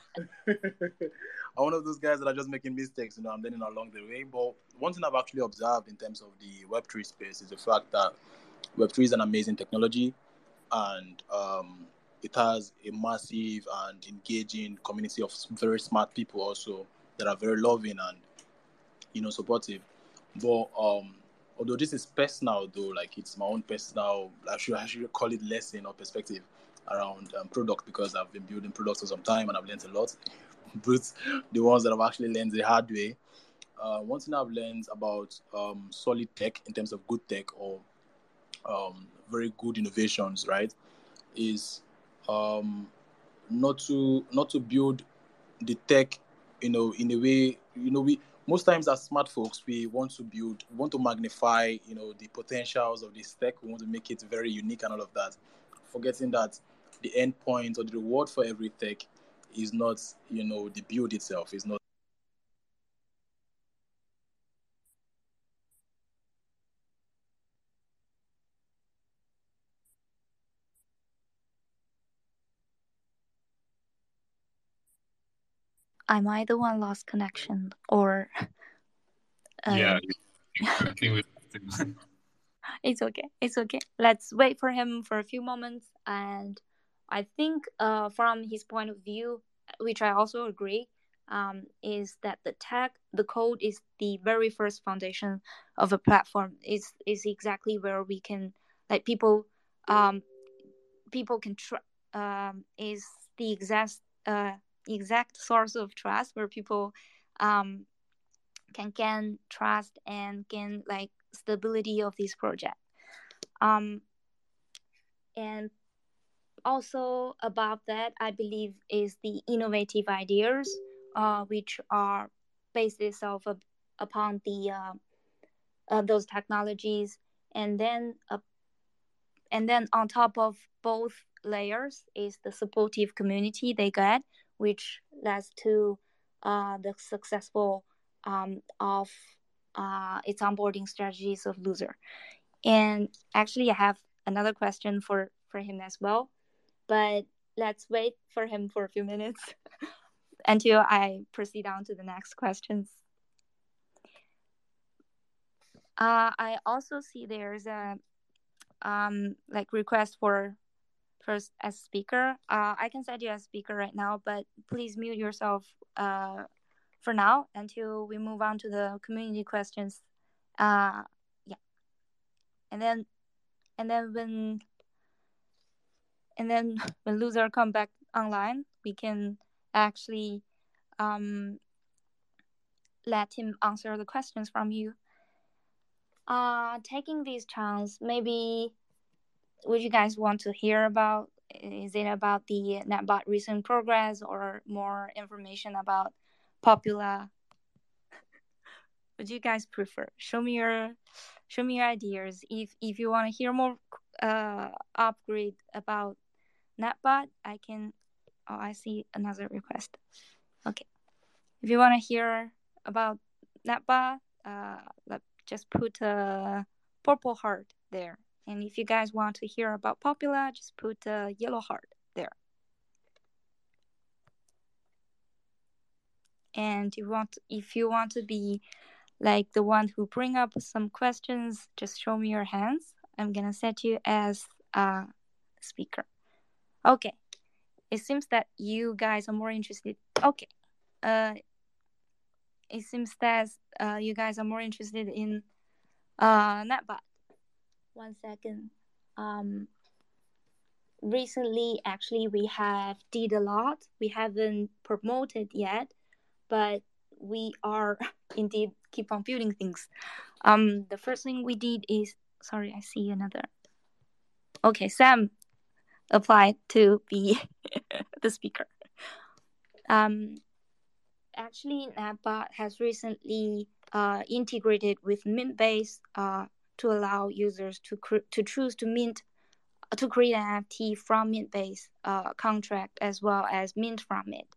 [laughs] I'm one of those guys that are just making mistakes. You know, I'm learning along the way. But one thing I've actually observed in terms of the Web3 space is the fact that Web3 is an amazing technology, and um, it has a massive and engaging community of very smart people also that are very loving and you know supportive. But um, although this is personal though, like it's my own personal, I should actually call it lesson or perspective around um, product because I've been building products for some time and I've learned a lot. [laughs] but the ones that I've actually learned the hard way. Uh, one thing I've learned about um, solid tech in terms of good tech or um, very good innovations, right, is um, not to not to build the tech, you know, in a way, you know, we most times as smart folks we want to build want to magnify you know the potentials of this tech we want to make it very unique and all of that forgetting that the end point or the reward for every tech is not you know the build itself is not Am I the one lost connection or? Uh, yeah, I think we. [laughs] it's okay. It's okay. Let's wait for him for a few moments. And I think, uh, from his point of view, which I also agree, um, is that the tech, the code is the very first foundation of a platform. Is is exactly where we can like people, um, people can tr- um, is the exact uh exact source of trust where people um can gain trust and gain like stability of this project um and also above that i believe is the innovative ideas uh, which are based itself up, upon the uh, uh, those technologies and then uh, and then on top of both layers is the supportive community they get which leads to uh, the successful um, of uh, its onboarding strategies of Loozr. And actually, I have another question for for him as well, but let's wait for him for a few minutes [laughs] until I proceed on to the next questions. Uh, I also see there's a um, like request for first as speaker. Uh, I can set you as speaker right now, but please mute yourself uh, for now until we move on to the community questions. Uh, yeah, and then and then when and then when Loozr come back online, we can actually um, let him answer the questions from you. Uh, taking this chance, maybe would you guys want to hear about? Is it about the Nepbot recent progress or more information about Popula? What do you guys prefer? Show me your show me your ideas. If if you want to hear more uh upgrade about Nepbot, I can. Oh, I see another request. Okay, if you want to hear about Nepbot, uh, just put a purple heart there. And if you guys want to hear about Popula, just put a yellow heart there. And you want if you want to be like the one who bring up some questions, just show me your hands. I'm gonna set you as a speaker. Okay. It seems that you guys are more interested. Okay. Uh, it seems that uh, you guys are more interested in uh, Nepbot. One second. Um, recently, actually, we have did a lot. We haven't promoted yet, but we are [laughs] indeed keep on building things. Um, the first thing we did is sorry, I see another. Okay, Sam applied to be [laughs] the speaker. Um, actually, Nepbot has recently uh, integrated with Mintbase uh, to allow users to to choose to mint to create an NFT from Mintbase uh, contract as well as mint from it.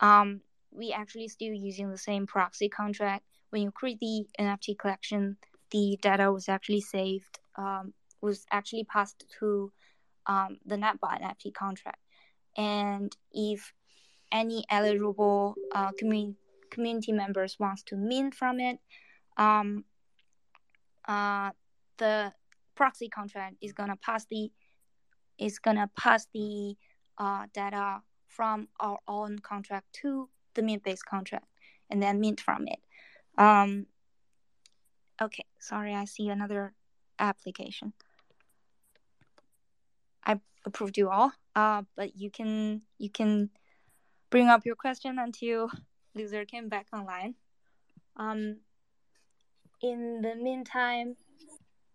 Um, we actually still using the same proxy contract. When you create the NFT collection, the data was actually saved, um, was actually passed to um, the Nepbot NFT contract. And if any eligible uh, community community members wants to mint from it, um, uh, the proxy contract is gonna pass the is gonna pass the uh, data from our own contract to the Mintbase contract and then mint from it. Um, okay, sorry, I see another application. I approved you all, uh, but you can you can bring up your question until Loozr came back online. Um, in the meantime,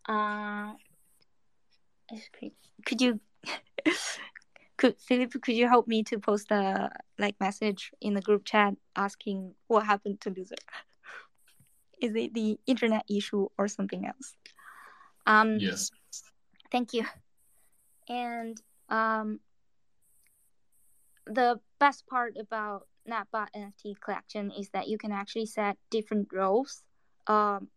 uh, could you [laughs] could Philip could you help me to post a like message in the group chat asking what happened to Loozr? [laughs] Is it the internet issue or something else? Um, yes. Thank you. And um, the best part about Nepbot NFT collection is that you can actually set different roles um,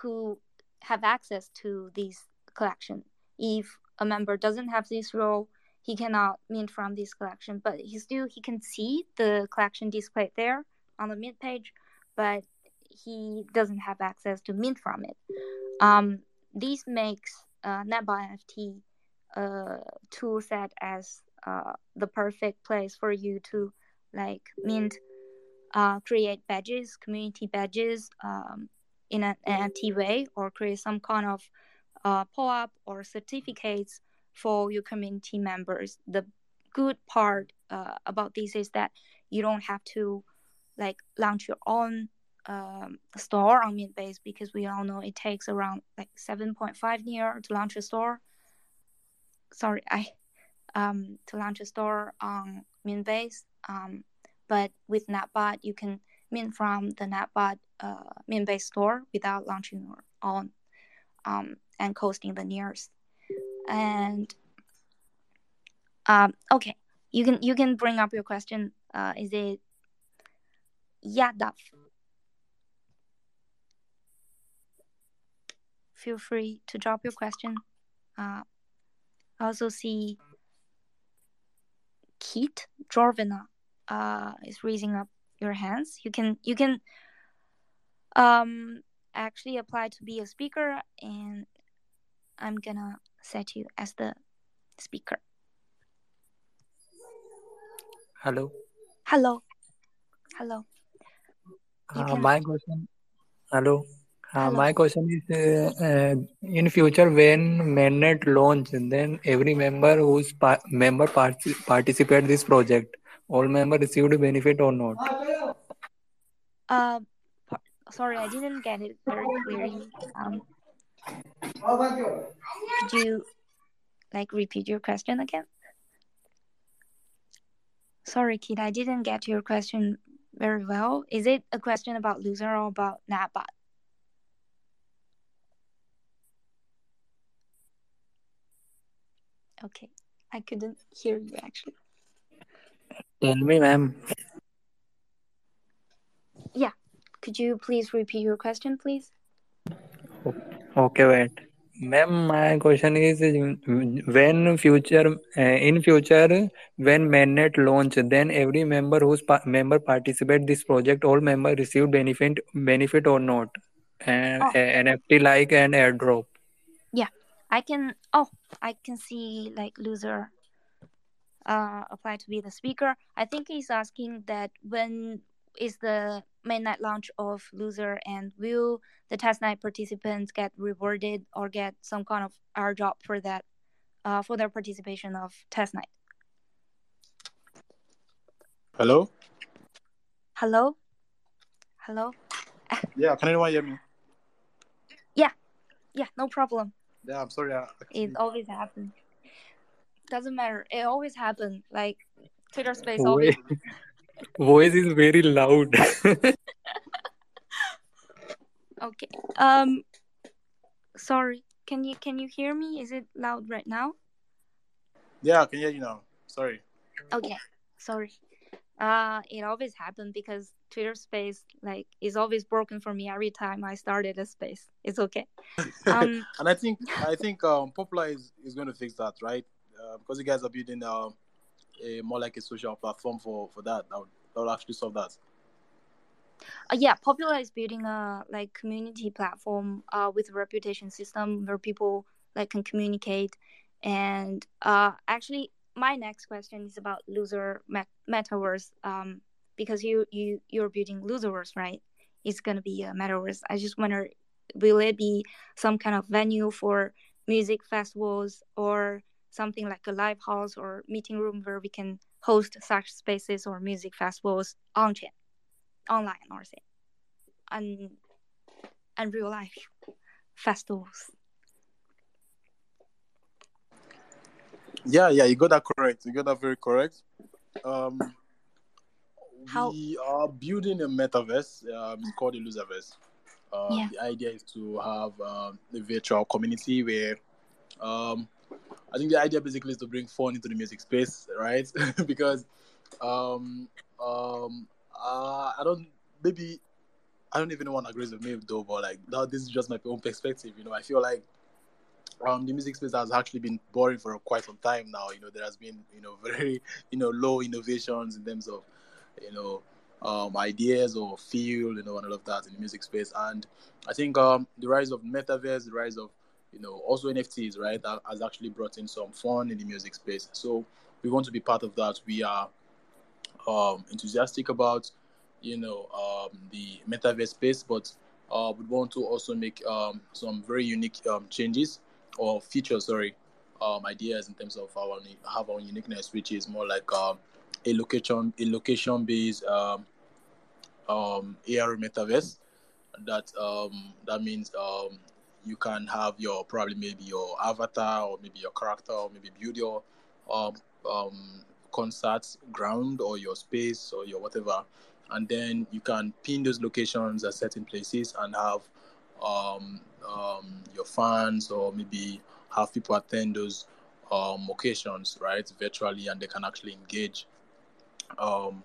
who have access to this collection. If a member doesn't have this role, he cannot mint from this collection, but he still he can see the collection displayed there on the mint page, but he doesn't have access to mint from it. Um, this makes uh, Nepbot NFT uh, tool set as uh, the perfect place for you to like mint, uh, create badges, community badges um, in an NFT way, or create some kind of uh, POAP or certificates for your community members. The good part uh, about this is that you don't have to like launch your own um, store on Mintbase because we all know it takes around like 7.5 year to launch a store. Sorry, I um, to launch a store on Mintbase. Um, but with Nepbot, you can mint from the Nepbot uh, Mintbase store without launching your own um, and costing the nearest. And um, okay, you can you can bring up your question. Uh, is it Yadav? Feel free to drop your question. Uh, I also see Keith Jorvina uh, is raising up your hands. You can you can um actually apply to be a speaker, and I'm gonna set you as the speaker. Hello. Hello. Hello. Uh, can- my question. Hello. Uh, my question is, uh, uh, in future when mainnet launch, then every member who's pa- member partic- participate this project, all member received benefit or not? Uh, sorry, I didn't get it very clearly. Um, could you like repeat your question again? Sorry, kid, I didn't get your question very well. Is it a question about Loozr or about Nepbot? Okay, I couldn't hear you actually. Tell me, ma'am. Yeah, could you please repeat your question, please? Okay, wait. Ma'am, my question is when future uh, in future when mainnet launch, then every member whose pa- member participate this project, all member receive benefit benefit or not, and Oh. uh, NFT like an airdrop. Yeah, I can. Oh, I can see like Loozr. Uh, apply to be the speaker. I think he's asking that when is the mainnet launch of Loozr and will the testnet participants get rewarded or get some kind of airdrop for that, uh, for their participation of testnet Hello. Hello, hello. Yeah, can anyone hear me? Yeah yeah, no problem. Yeah, I'm sorry. I actually, It always happens. Doesn't matter. It always happens. Like Twitter Space Voice, always. [laughs] voice is very loud. [laughs] Okay. Um. Sorry. Can you can you hear me? Is it loud right now? yeah, I can hear you now. Sorry. Okay. Sorry. Uh, it always happens because Twitter Space like is always broken for me every time I started a space. It's okay. [laughs] Um. and I think I think um, Popula is, is going to fix that, right? Uh, because you guys are building um, a more like a social platform for for that. That would, that would actually solve that. Uh, yeah, Popula is building a like community platform uh, with a reputation system where people like can communicate. And uh, actually, my next question is about Loozr met- metaverse. Um, because you you you're building Loozrverse, right? It's gonna be a metaverse. I just wonder, will it be some kind of venue for music festivals or something like a live house or meeting room where we can host such spaces or music festivals on chain? online or say and and real life festivals Yeah, yeah, you got that correct. You got that very correct. Um, How- we are building a metaverse. Um, it's called the Loozrverse. Uh, Yeah. The idea is to have um, a virtual community where, um, I think the idea basically is to bring fun into the music space, right? [laughs] because, um, um, uh, I don't maybe I don't even want to agree with me though, but like that, this is just my own perspective. You know, I feel like um, the music space has actually been boring for quite some time now. You know, there has been you know [laughs] very you know low innovations in terms of you know um, ideas or feel you know and all of that in the music space. And I think um, the rise of metaverse, the rise of you know also NFTs, right, has actually brought in some fun in the music space. So we want to be part of that. We are um, enthusiastic about you know um, the metaverse space, but uh, we want to also make um, some very unique um, changes or features, sorry, ideas in terms of our have our uniqueness, which is more like a location a location based um, um, AR metaverse. That um, that means um, you can have your probably maybe your avatar or maybe your character or maybe build your um, um, concert ground or your space or your whatever, and then you can pin those locations at certain places and have um, um, your fans or maybe have people attend those um, occasions, right, virtually, and they can actually engage um,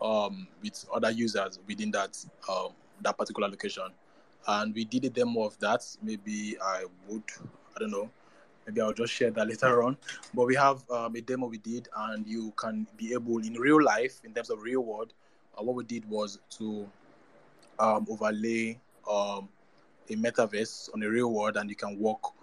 um, with other users within that um, that particular location. And we did a demo of that. Maybe I would, I don't know, maybe I'll just share that [laughs] later on. But we have um, a demo we did, and you can be able in real life, in terms of real world, uh, what we did was to um, overlay um, a metaverse on the real world, and you can walk,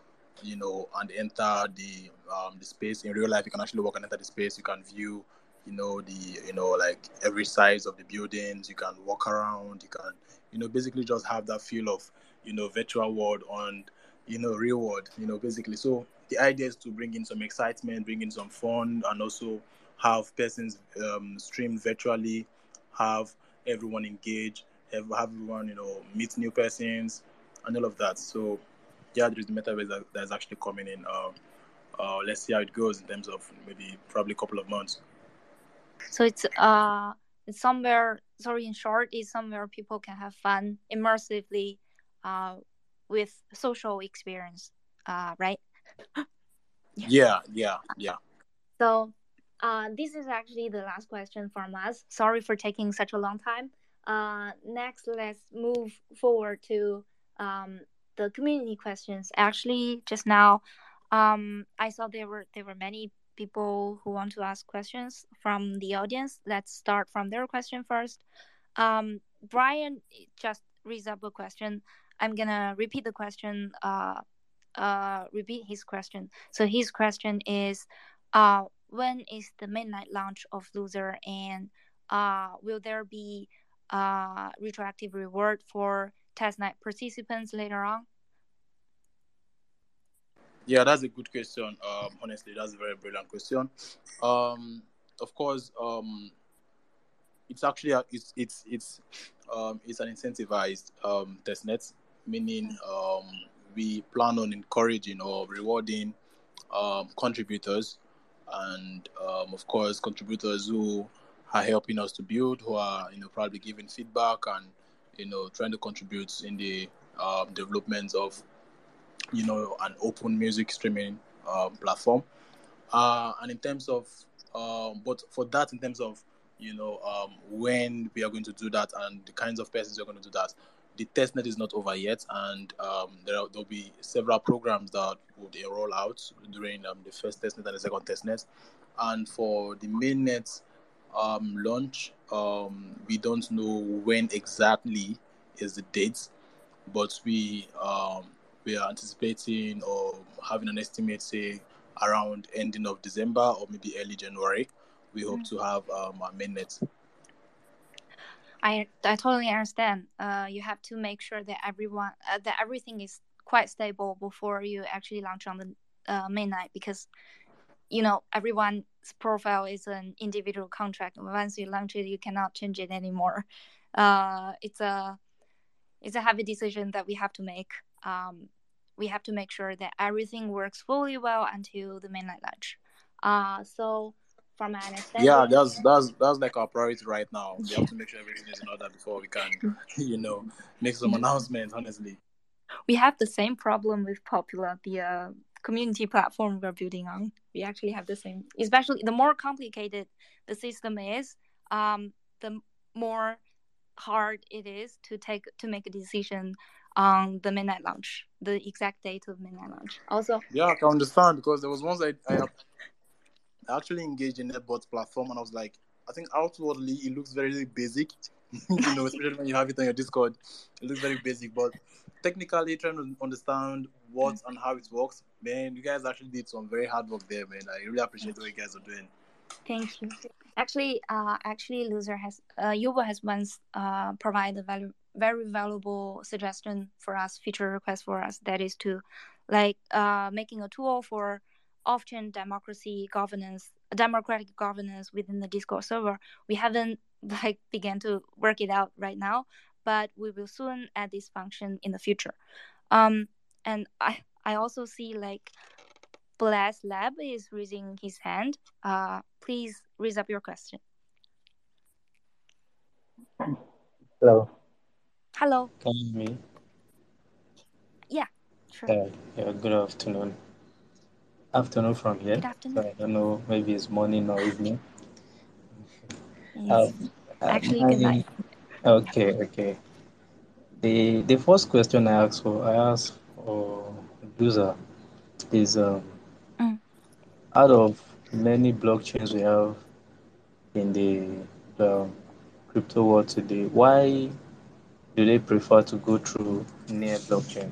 you know, and enter the um, the space in real life. You can actually walk and enter the space. You can view, you know, the you know like every size of the buildings. You can walk around. You can, you know, basically just have that feel of, you know, virtual world on, you know, real world. You know, basically. So the idea is to bring in some excitement, bring in some fun, and also have persons um, stream virtually, have everyone engage, have, have everyone you know meet new persons, and all of that. So yeah, there is the metaverse that, that is actually coming in. Um, uh, let's see how it goes in terms of maybe probably a couple of months. So it's uh it's somewhere sorry in short it's somewhere people can have fun immersively uh, with social experience uh, right? [laughs] Yeah yeah yeah. So uh, this is actually the last question from us. Sorry for taking such a long time. Uh, next let's move forward to um, the community questions. Actually just now um, i saw there were there were many people who want to ask questions from the audience. Let's start from their question first. Um, Brian just raised up a question. I'm gonna repeat the question. Uh, uh, repeat his question. So his question is, uh, when is the mainnet launch of Loozr, and uh, will there be uh retroactive reward for testnet participants later on? Yeah, that's a good question. Um, honestly, that's a very brilliant question. Um, of course, um, it's actually a, it's it's it's um, it's an incentivized um, testnet, meaning um, we plan on encouraging or rewarding um, contributors, and um, of course, contributors who are helping us to build, who are you know probably giving feedback and you know trying to contribute in the um, development of you know, an open music streaming um, platform. Uh, and in terms of, um, but for that, in terms of, you know, um, when we are going to do that and the kinds of persons we're going to do that, the testnet is not over yet, and um, there will be several programs that would roll out during um, the first testnet and the second testnet. And for the mainnet um, launch, um, we don't know when exactly is the date, but we um, we are anticipating or having an estimate, say around ending of December or maybe early January. We hope mm-hmm. to have um, our mainnet. I I totally understand. Uh, you have to make sure that everyone uh, that everything is quite stable before you actually launch on the uh, mainnet because you know everyone's profile is an individual contract. Once you launch it, you cannot change it anymore. Uh, it's a it's a heavy decision that we have to make. Um, we have to make sure that everything works fully well until the mainnet launch. Uh, so from my understanding, yeah, that's that's that's like our priority right now. We have to [laughs] make sure everything is in order before we can, [laughs] you know, make some announcements. Honestly, we have the same problem with Popula, the uh, community platform we're building on. We actually have the same, especially the more complicated the system is, um, the more hard it is to take to make a decision on the mainnet launch, the exact date of mainnet launch. Also, yeah, I can understand because there was once I, I actually engaged in Nepbot platform and I was like, I think outwardly it looks very basic, [laughs] you know, especially when you have it on your Discord, it looks very basic, but technically trying to understand what and how it works, man, you guys actually did some very hard work there, man. I really appreciate what you guys are doing. Thank you. Actually, uh, actually, Loozr has uh, Yubo has once uh provided value very valuable suggestion for us, feature request for us. That is to like uh, making a tool for off-chain democracy governance, democratic governance within the Discord server. We haven't [laughs] like began to work it out right now, but we will soon add this function in the future. Um, and I I also see like Bless Lab is raising his hand. Uh, please raise up your question. Hello. Hello. Can you hear me? Yeah, sure. Uh, yeah, good afternoon. Afternoon from here. Good afternoon. So I don't know, maybe it's morning or evening. Yes. Um, Actually, good night. Okay, okay. The the first question I asked for, I asked for user is um. Out of many blockchains we have in the, the crypto world today, why do they prefer to go through near blockchain?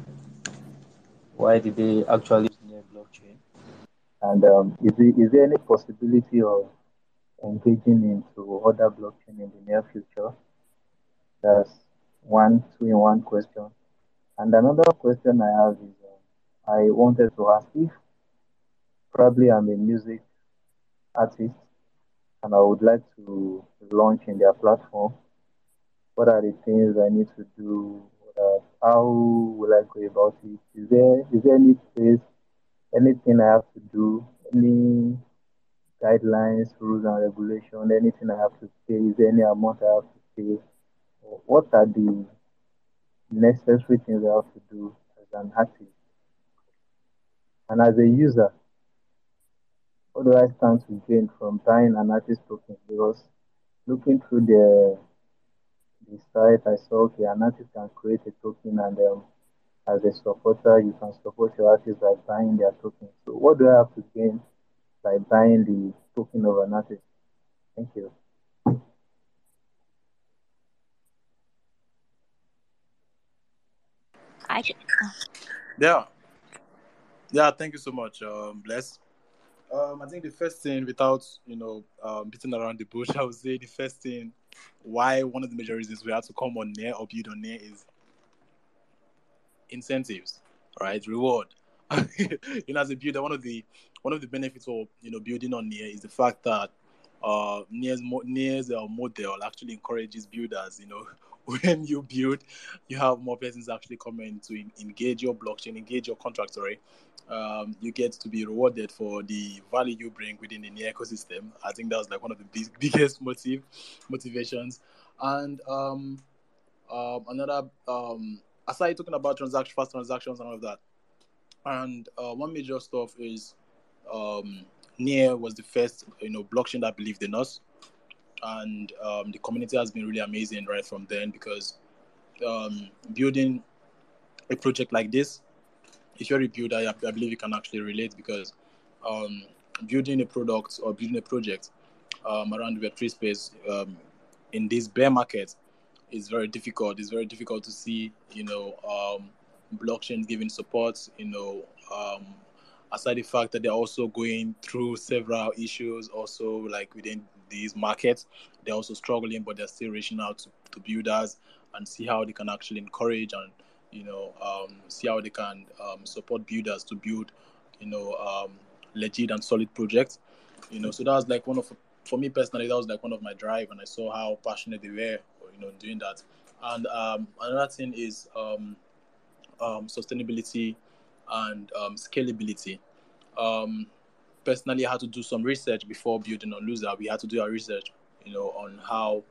Why did they actually near blockchain? And um, is, there any possibility of engaging into other blockchain in the near future? That's one two in one question. And another question I have is uh, I wanted to ask if probably I'm a music artist and I would like to launch in their platform what are the things I need to do? How will I go about it? Is there is there any place, anything I have to do, any guidelines, rules and regulation, anything I have to pay? Is there any amount I have to is what are the necessary things I have to do as an artist? And as a user, what do I stand to gain from buying an artist token? Because looking through the the site, I saw okay, an artist can create a token, and um, as a supporter, you can support your artist by buying their token. So, what do I have to gain by buying the token of an artist? Thank you. I Yeah. Yeah, thank you so much, um, Bless. Um, I think the first thing, without you know um, beating around the bush, [laughs] I would say the first thing why one of the major reasons we have to come on Near or build on Near is incentives, right? Reward. [laughs] you know, as a builder, one of the one of the benefits of you know building on Near is the fact that uh, Near's Near's uh, model actually encourages builders. You know, when you build, you have more persons actually coming to in, engage your blockchain, engage your contract. Sorry, um, you get to be rewarded for the value you bring within the ecosystem. I think that was like one of the big, [laughs] biggest motive motivations. And um, um, another, um, aside talking about transaction, fast transactions and all of that, and uh, one major stuff is um, Near was the first, you know, blockchain that believed in us, and um, the community has been really amazing right from then because um, building a project like this, if you're a builder, I, I believe you can actually relate because um, building a product or building a project um, around the Web3 space um, in this bear market is very difficult. It's very difficult to see, you know, um, blockchains giving support, you know, aside the fact that they're also going through several issues also like within these markets they're also struggling but they're still reaching out to, to builders and see how they can actually encourage and you know um, see how they can um, support builders to build you know um, legit and solid projects you know so that was like one of for me personally that was like one of my drive and i saw how passionate they were you know doing that and um, another thing is um, um, sustainability and scalability. Um, personally, had to do some research before building on Loozr. We had to do our research, you know, on how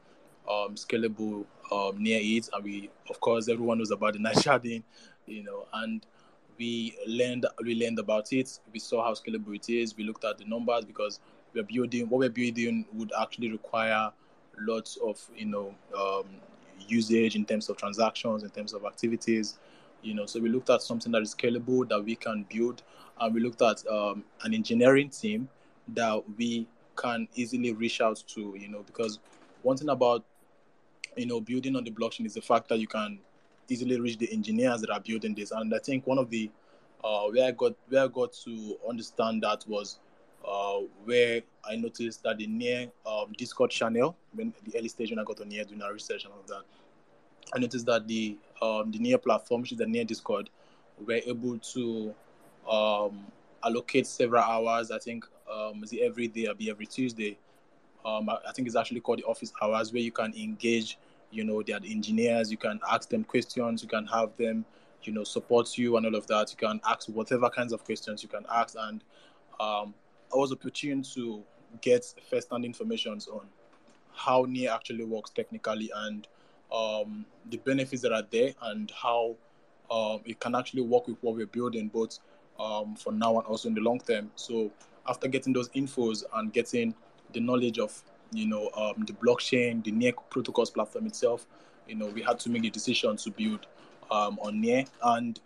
um, scalable um, near is, and we, of course, everyone knows about the night sharding, you know, and we learned we learned about it. We saw how scalable it is. We looked at the numbers because we're building what we're building would actually require lots of you know um, usage in terms of transactions, in terms of activities, you know so we looked at something that is scalable that we can build and we looked at um, an engineering team that we can easily reach out to you know because one thing about you know building on the blockchain is the fact that you can easily reach the engineers that are building this. And i think one of the uh, where i got where i got to understand that was uh, where I noticed that the near um, Discord channel, when the early stage when I got on near doing our research and all of that, I noticed that the um, the near platform, which is the near Discord, we're able to um, allocate several hours. I think um, is it every day or be every Tuesday. Um, I, I think it's actually called the office hours, where you can engage. You know, the engineers. You can ask them questions. You can have them, you know, support you and all of that. You can ask whatever kinds of questions you can ask, and um, I was opportune to get first-hand information on how near actually works technically and um, the benefits that are there and how um, it can actually work with what we're building, both um, for now and also in the long term. So after getting those infos and getting the knowledge of you know um, the blockchain, the Near protocols platform itself, you know we had to make the decision to build um, on Near and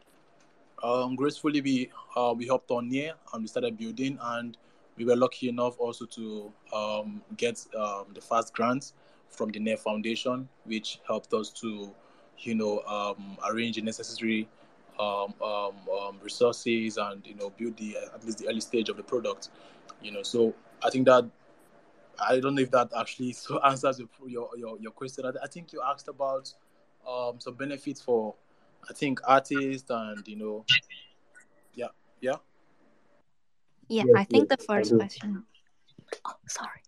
um, gracefully we uh, we hopped on Near and we started building and we were lucky enough also to um, get um, the first grants from the NEF Foundation, which helped us to, you know, um, arrange the necessary um, um, um, resources and you know build the at least the early stage of the product. You know, so I think that I don't know if that actually [laughs] so answers your your your, question. I, think you asked about um, some benefits for I think artists and you know, yeah, yeah. Yeah, yes, I think yes, the first question. Oh, sorry.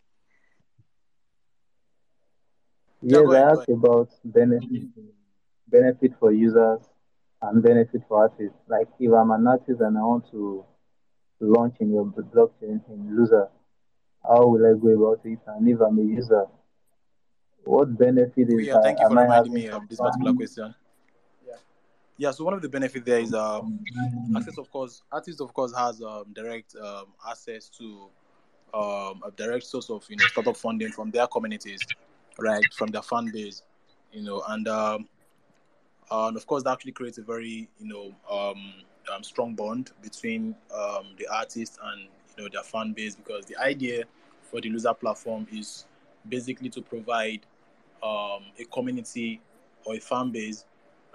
Yes, I asked about benefit, benefit for users and benefit for artists. Like if I'm an artist and I want to launch in your blockchain in Loozr, how will I go about it? And if I'm a user, what benefit is yeah, thank you for reminding me of this particular question. Yeah, yeah. So one of the benefits there is um, access. Of course, artists of course has um, direct um, access to um, a direct source of you know startup funding from their communities, right, from their fan base, you know, and um, and of course that actually creates a very you know um, um, strong bond between um, the artist and you know their fan base because the idea for the Loozr platform is basically to provide um, a community or a fan base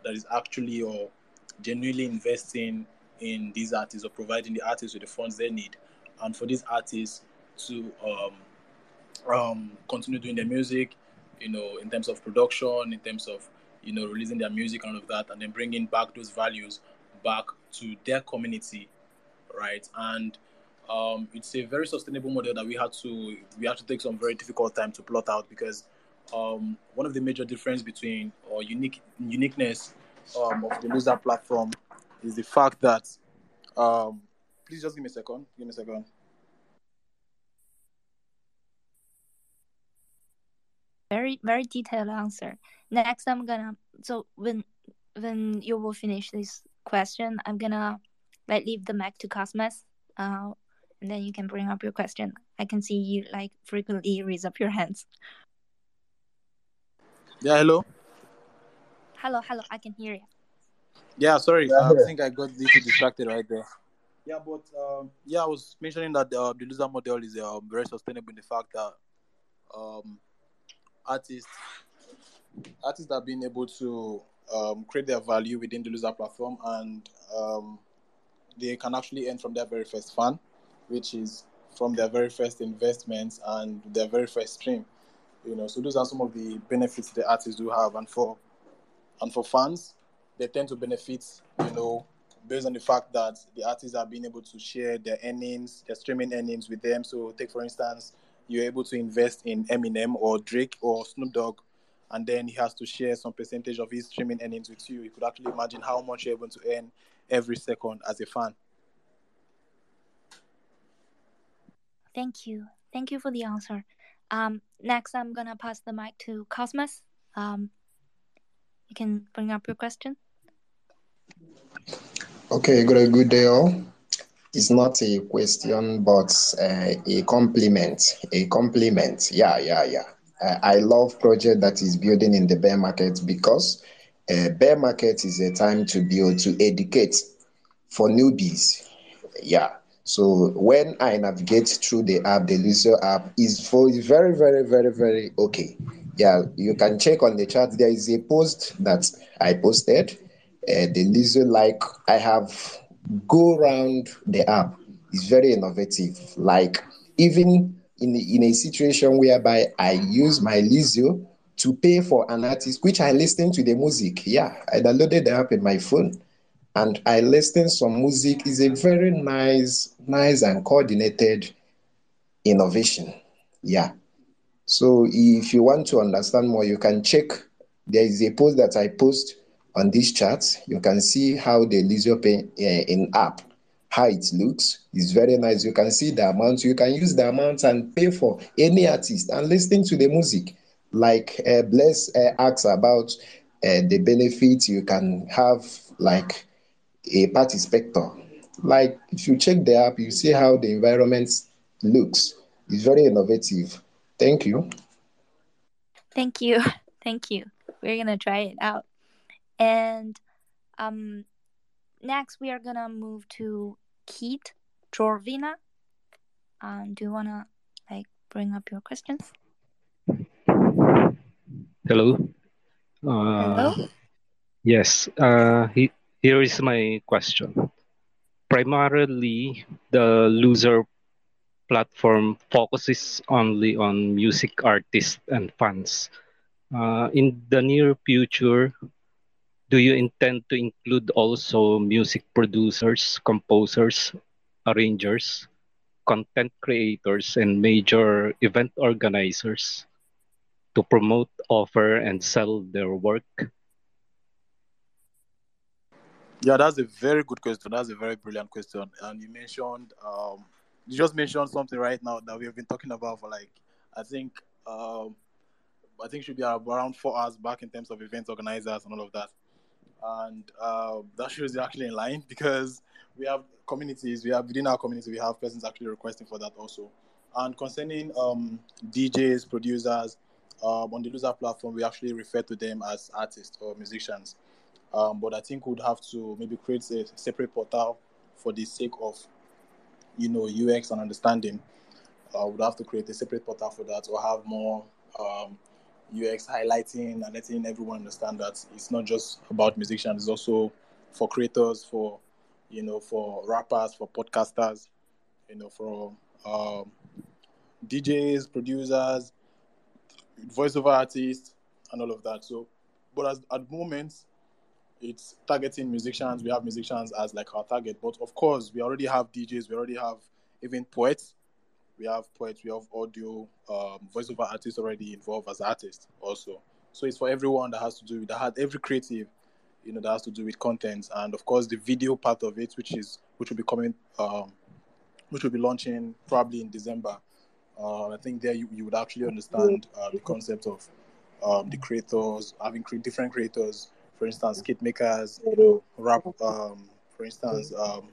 that is actually or genuinely investing in these artists or providing the artists with the funds they need and for these artists to um, um, continue doing their music you know in terms of production in terms of you know releasing their music and all of that and then bringing back those values back to their community right? And um, it's a very sustainable model that we had to we had to take some very difficult time to plot out because um, one of the major difference between or unique uniqueness um, of the Loozr platform is the fact that um, please just give me a second give me a second very very detailed answer. Next i'm gonna so when when you will finish this question i'm gonna like leave the mic to cosmos uh and then you can bring up your question. I can see you like frequently raise up your hands. Yeah hello? Hello hello i can hear you. Yeah sorry Yeah, i yeah. think i got little distracted right there. Yeah but um, yeah i was mentioning that uh, the Loozr model is uh, very sustainable in the fact that um, artists artists have been able to um, create their value within the Loozr platform and um, they can actually earn from their very first fan which is from their very first investments and their very first stream you know. So those are some of the benefits the artists do have. And for and for fans they tend to benefit you know based on the fact that the artists are being able to share their earnings their streaming earnings with them. So take for instance you're able to invest in Eminem or Drake or Snoop Dogg, and then he has to share some percentage of his streaming earnings with you. You could actually imagine how much you're able to earn every second as a fan. thank you thank you for the answer um next i'm gonna pass the mic to cosmos um you can bring up your question Okay, good, good day all. It's not a question, but uh, a compliment. A compliment. Yeah, yeah, yeah. Uh, I love project that is building in the bear market because uh, bear market is a time to build to educate for newbies. Yeah. So when I navigate through the app, the Lucio app is for is very, very, very, very okay. Yeah, you can check on the chat. There is a post that I posted. Uh, the Lizzo like I have go around the app is very innovative. Like even in in a situation whereby I use my Lizzo to pay for an artist, which I listen to the music. Yeah, I downloaded the app in my phone and I listen some music. is a very nice, nice and coordinated innovation. Yeah. So if you want to understand more, you can check. There is a post that I post on this chart. You can see how the Lizio uh, in app, how it looks. It's very nice. You can see the amount. You can use the amount and pay for any artist and listen to the music. Like uh, Bless uh, asks about uh, the benefits you can have, like a party spectre. Like if you check the app, you see how the environment looks. It's very innovative. Thank you. Thank you. [laughs] Thank you. We're gonna try it out. And um next we are gonna move to Keith Jorvina. Um do you wanna like bring up your questions? Hello. Uh, Hello? Yes. Uh, he, here is my question. Primarily, the Loozr platform focuses only on music artists and fans. Uh, in the near future, do you intend to include also music producers, composers, arrangers, content creators, and major event organizers to promote, offer, and sell their work? Yeah, that's a very good question. That's a very brilliant question. And you mentioned, um, you just mentioned something right now that we have been talking about for like, I think, um, I think should be around four hours back in terms of event organizers and all of that. And uh, that shows you're actually in line because we have communities, we have within our community, we have persons actually requesting for that also. And concerning um, DJs, producers, um, on the Loozr platform, we actually refer to them as artists or musicians. Um, but I think we'd have to maybe create a separate portal for the sake of, you know, UX and understanding. Uh, we'd have to create a separate portal for that or have more um, UX highlighting and letting everyone understand that it's not just about musicians, it's also for creators, for, you know, for rappers, for podcasters, you know, for um, DJs, producers, voiceover artists, and all of that. So, but as, at the moment, it's targeting musicians. We have musicians as like our target, but of course, we already have DJs. We already have even poets. We have poets. We have audio, um, voiceover artists already involved as artists also. So it's for everyone that has to do with that. Every creative, you know, that has to do with content, and of course the video part of it, which is which will be coming, um, which will be launching probably in December. Uh, I think there you, you would actually understand uh, the concept of um, the creators, having cre- different creators, for instance, skit makers, you know, rap, um, for instance, um,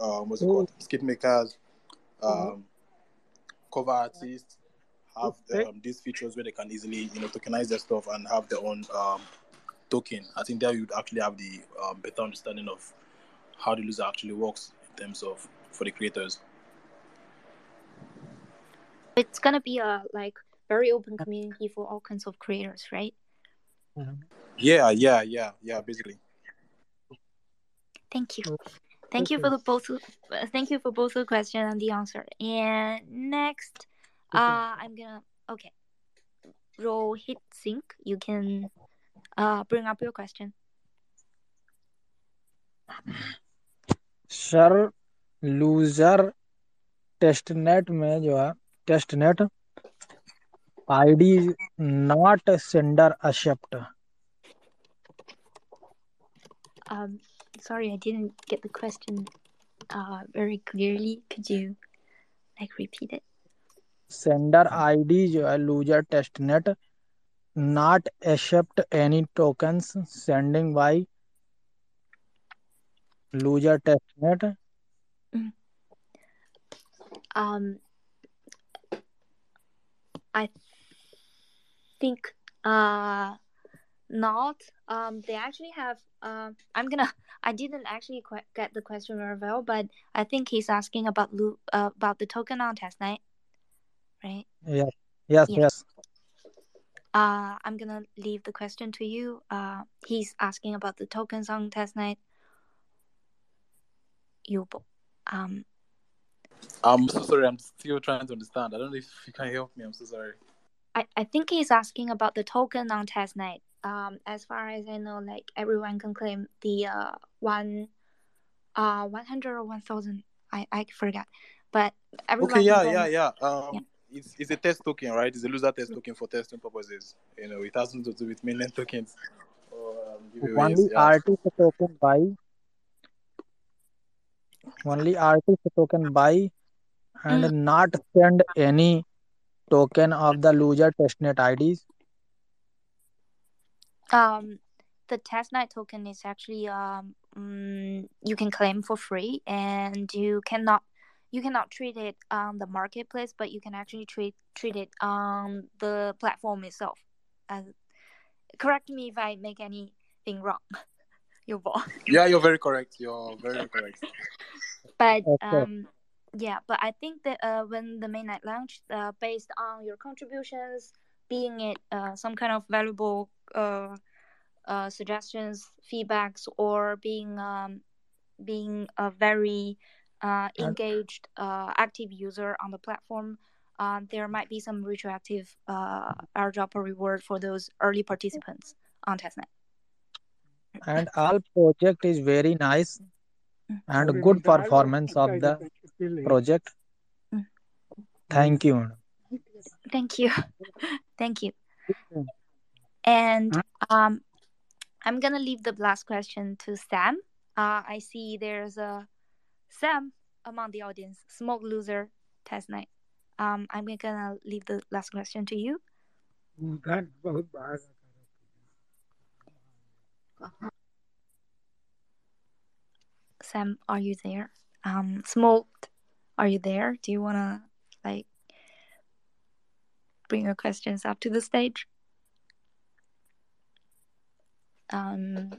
um, what's it called? Skit makers, um, cover artists have um, these features where they can easily, you know, tokenize their stuff and have their own um, token. I think there you'd actually have the um, better understanding of how the Loozr actually works in terms of for the creators. It's gonna be a like very open community for all kinds of creators, right? Yeah, yeah, yeah, yeah. Basically. Thank you. Thank you for the both. uh, Thank you for both the question and the answer. And next, uh, I'm gonna okay. Rohit Singh, you can uh bring up your question. Sir loser testnet में जो है testnet ID not sender accept Um, sorry, I didn't get the question uh, very clearly. Could you like repeat it? Sender ID जो है Loozr testnet not accept any tokens sending by Loozr testnet. Mm. Um, I think uh not. Um, they actually have. Um, I'm gonna. [laughs] I didn't actually quite get the question very well, but I think he's asking about Lu- uh, about the token on testnet, right? Yeah. yes Yeah. yes Uh, I'm gonna leave the question to you. Uh, he's asking about the tokens on testnet. Yubo. Um, I'm so sorry. I'm still trying to understand. I don't know if you can help me. I'm so sorry. I, I think he's asking about the token on testnet. Um, as far as I know, like everyone can claim the uh one, uh, one hundred or one thousand. I I forgot, but everyone. Okay, can yeah, claim- yeah, yeah. Um, Yeah. It's, it's a test token, right? It's a Loozr test token for testing purposes. You know, it has nothing to do with mainnet tokens or um, only Yeah. artist token buy only artist token buy and not send any token of the Loozr testnet IDs. Um, the testnet token is actually um mm, you can claim for free, and you cannot you cannot treat it on the marketplace, but you can actually treat treat it on the platform itself. As correct me if I make anything wrong. [laughs] Yubo. Yeah, you're very correct. You're very correct. [laughs] But um, yeah, but I think that uh, when the mainnet launched, uh, based on your contributions, being it uh, some kind of valuable uh, uh, suggestions, feedbacks, or being um, being a very uh, engaged, uh, active user on the platform, uh, there might be some retroactive uh, airdrop or reward for those early participants on testnet. and all project is very nice and good performance of the project Mm. thank you. Thank you. [laughs] Thank you. And um, I'm gonna leave the last question to Sam. Uh, I see there's a Sam among the audience, smoke Loozr test night. Um, I'm gonna leave the last question to you. Sam, are you there? Um, smoked, are you there? Do you wanna like bring your questions up to the stage? Um,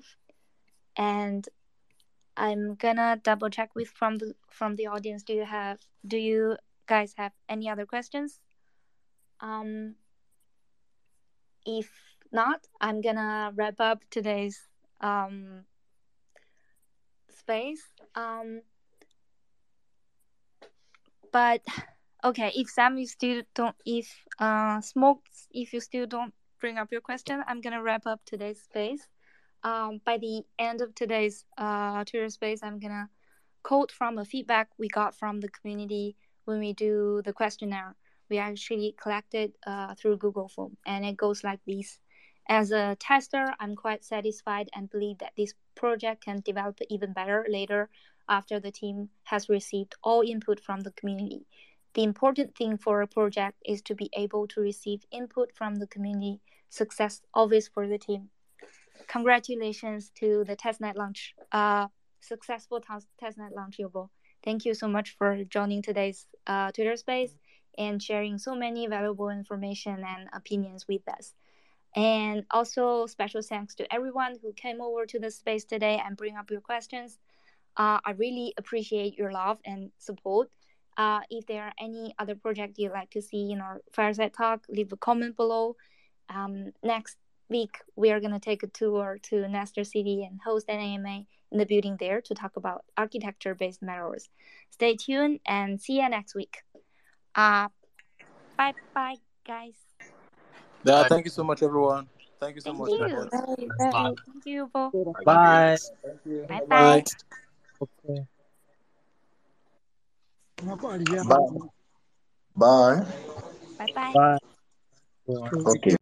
and I'm gonna double check with from the from the audience. Do you have do you guys have any other questions? Um, if not, I'm gonna wrap up today's um space. Um, but okay, if Sam you still don't if uh smoked if you still don't bring up your question, I'm gonna wrap up today's space um, by the end of today's uh, Twitter space, I'm gonna quote from a feedback we got from the community when we do the questionnaire. We actually collected uh, through Google Form, and it goes like this. As a tester, I'm quite satisfied and believe that this project can develop even better later after the team has received all input from the community. The important thing for a project is to be able to receive input from the community. Success always for the team congratulations to the testnet launch. Uh, successful testnet launch, Yobo. Thank you so much for joining today's uh, Twitter space and sharing so many valuable information and opinions with us. And also special thanks to everyone who came over to the space today and bring up your questions. Uh, I really appreciate your love and support. Uh, if there are any other project you'd like to see in our fireside talk, leave a comment below. Um, next week, we are going to take a tour to Nestor City and host an AMA in the building there to talk about architecture based matters. Stay tuned and see you next week. Uh, bye bye, guys. Yeah, thank you so much, everyone. Thank you so Thank much. you. Bye. Bye. Thank you, Bo. Bye. Thank you. Bye Bye. bye. Okay. Bye. Bye. Bye bye. Bye. Okay.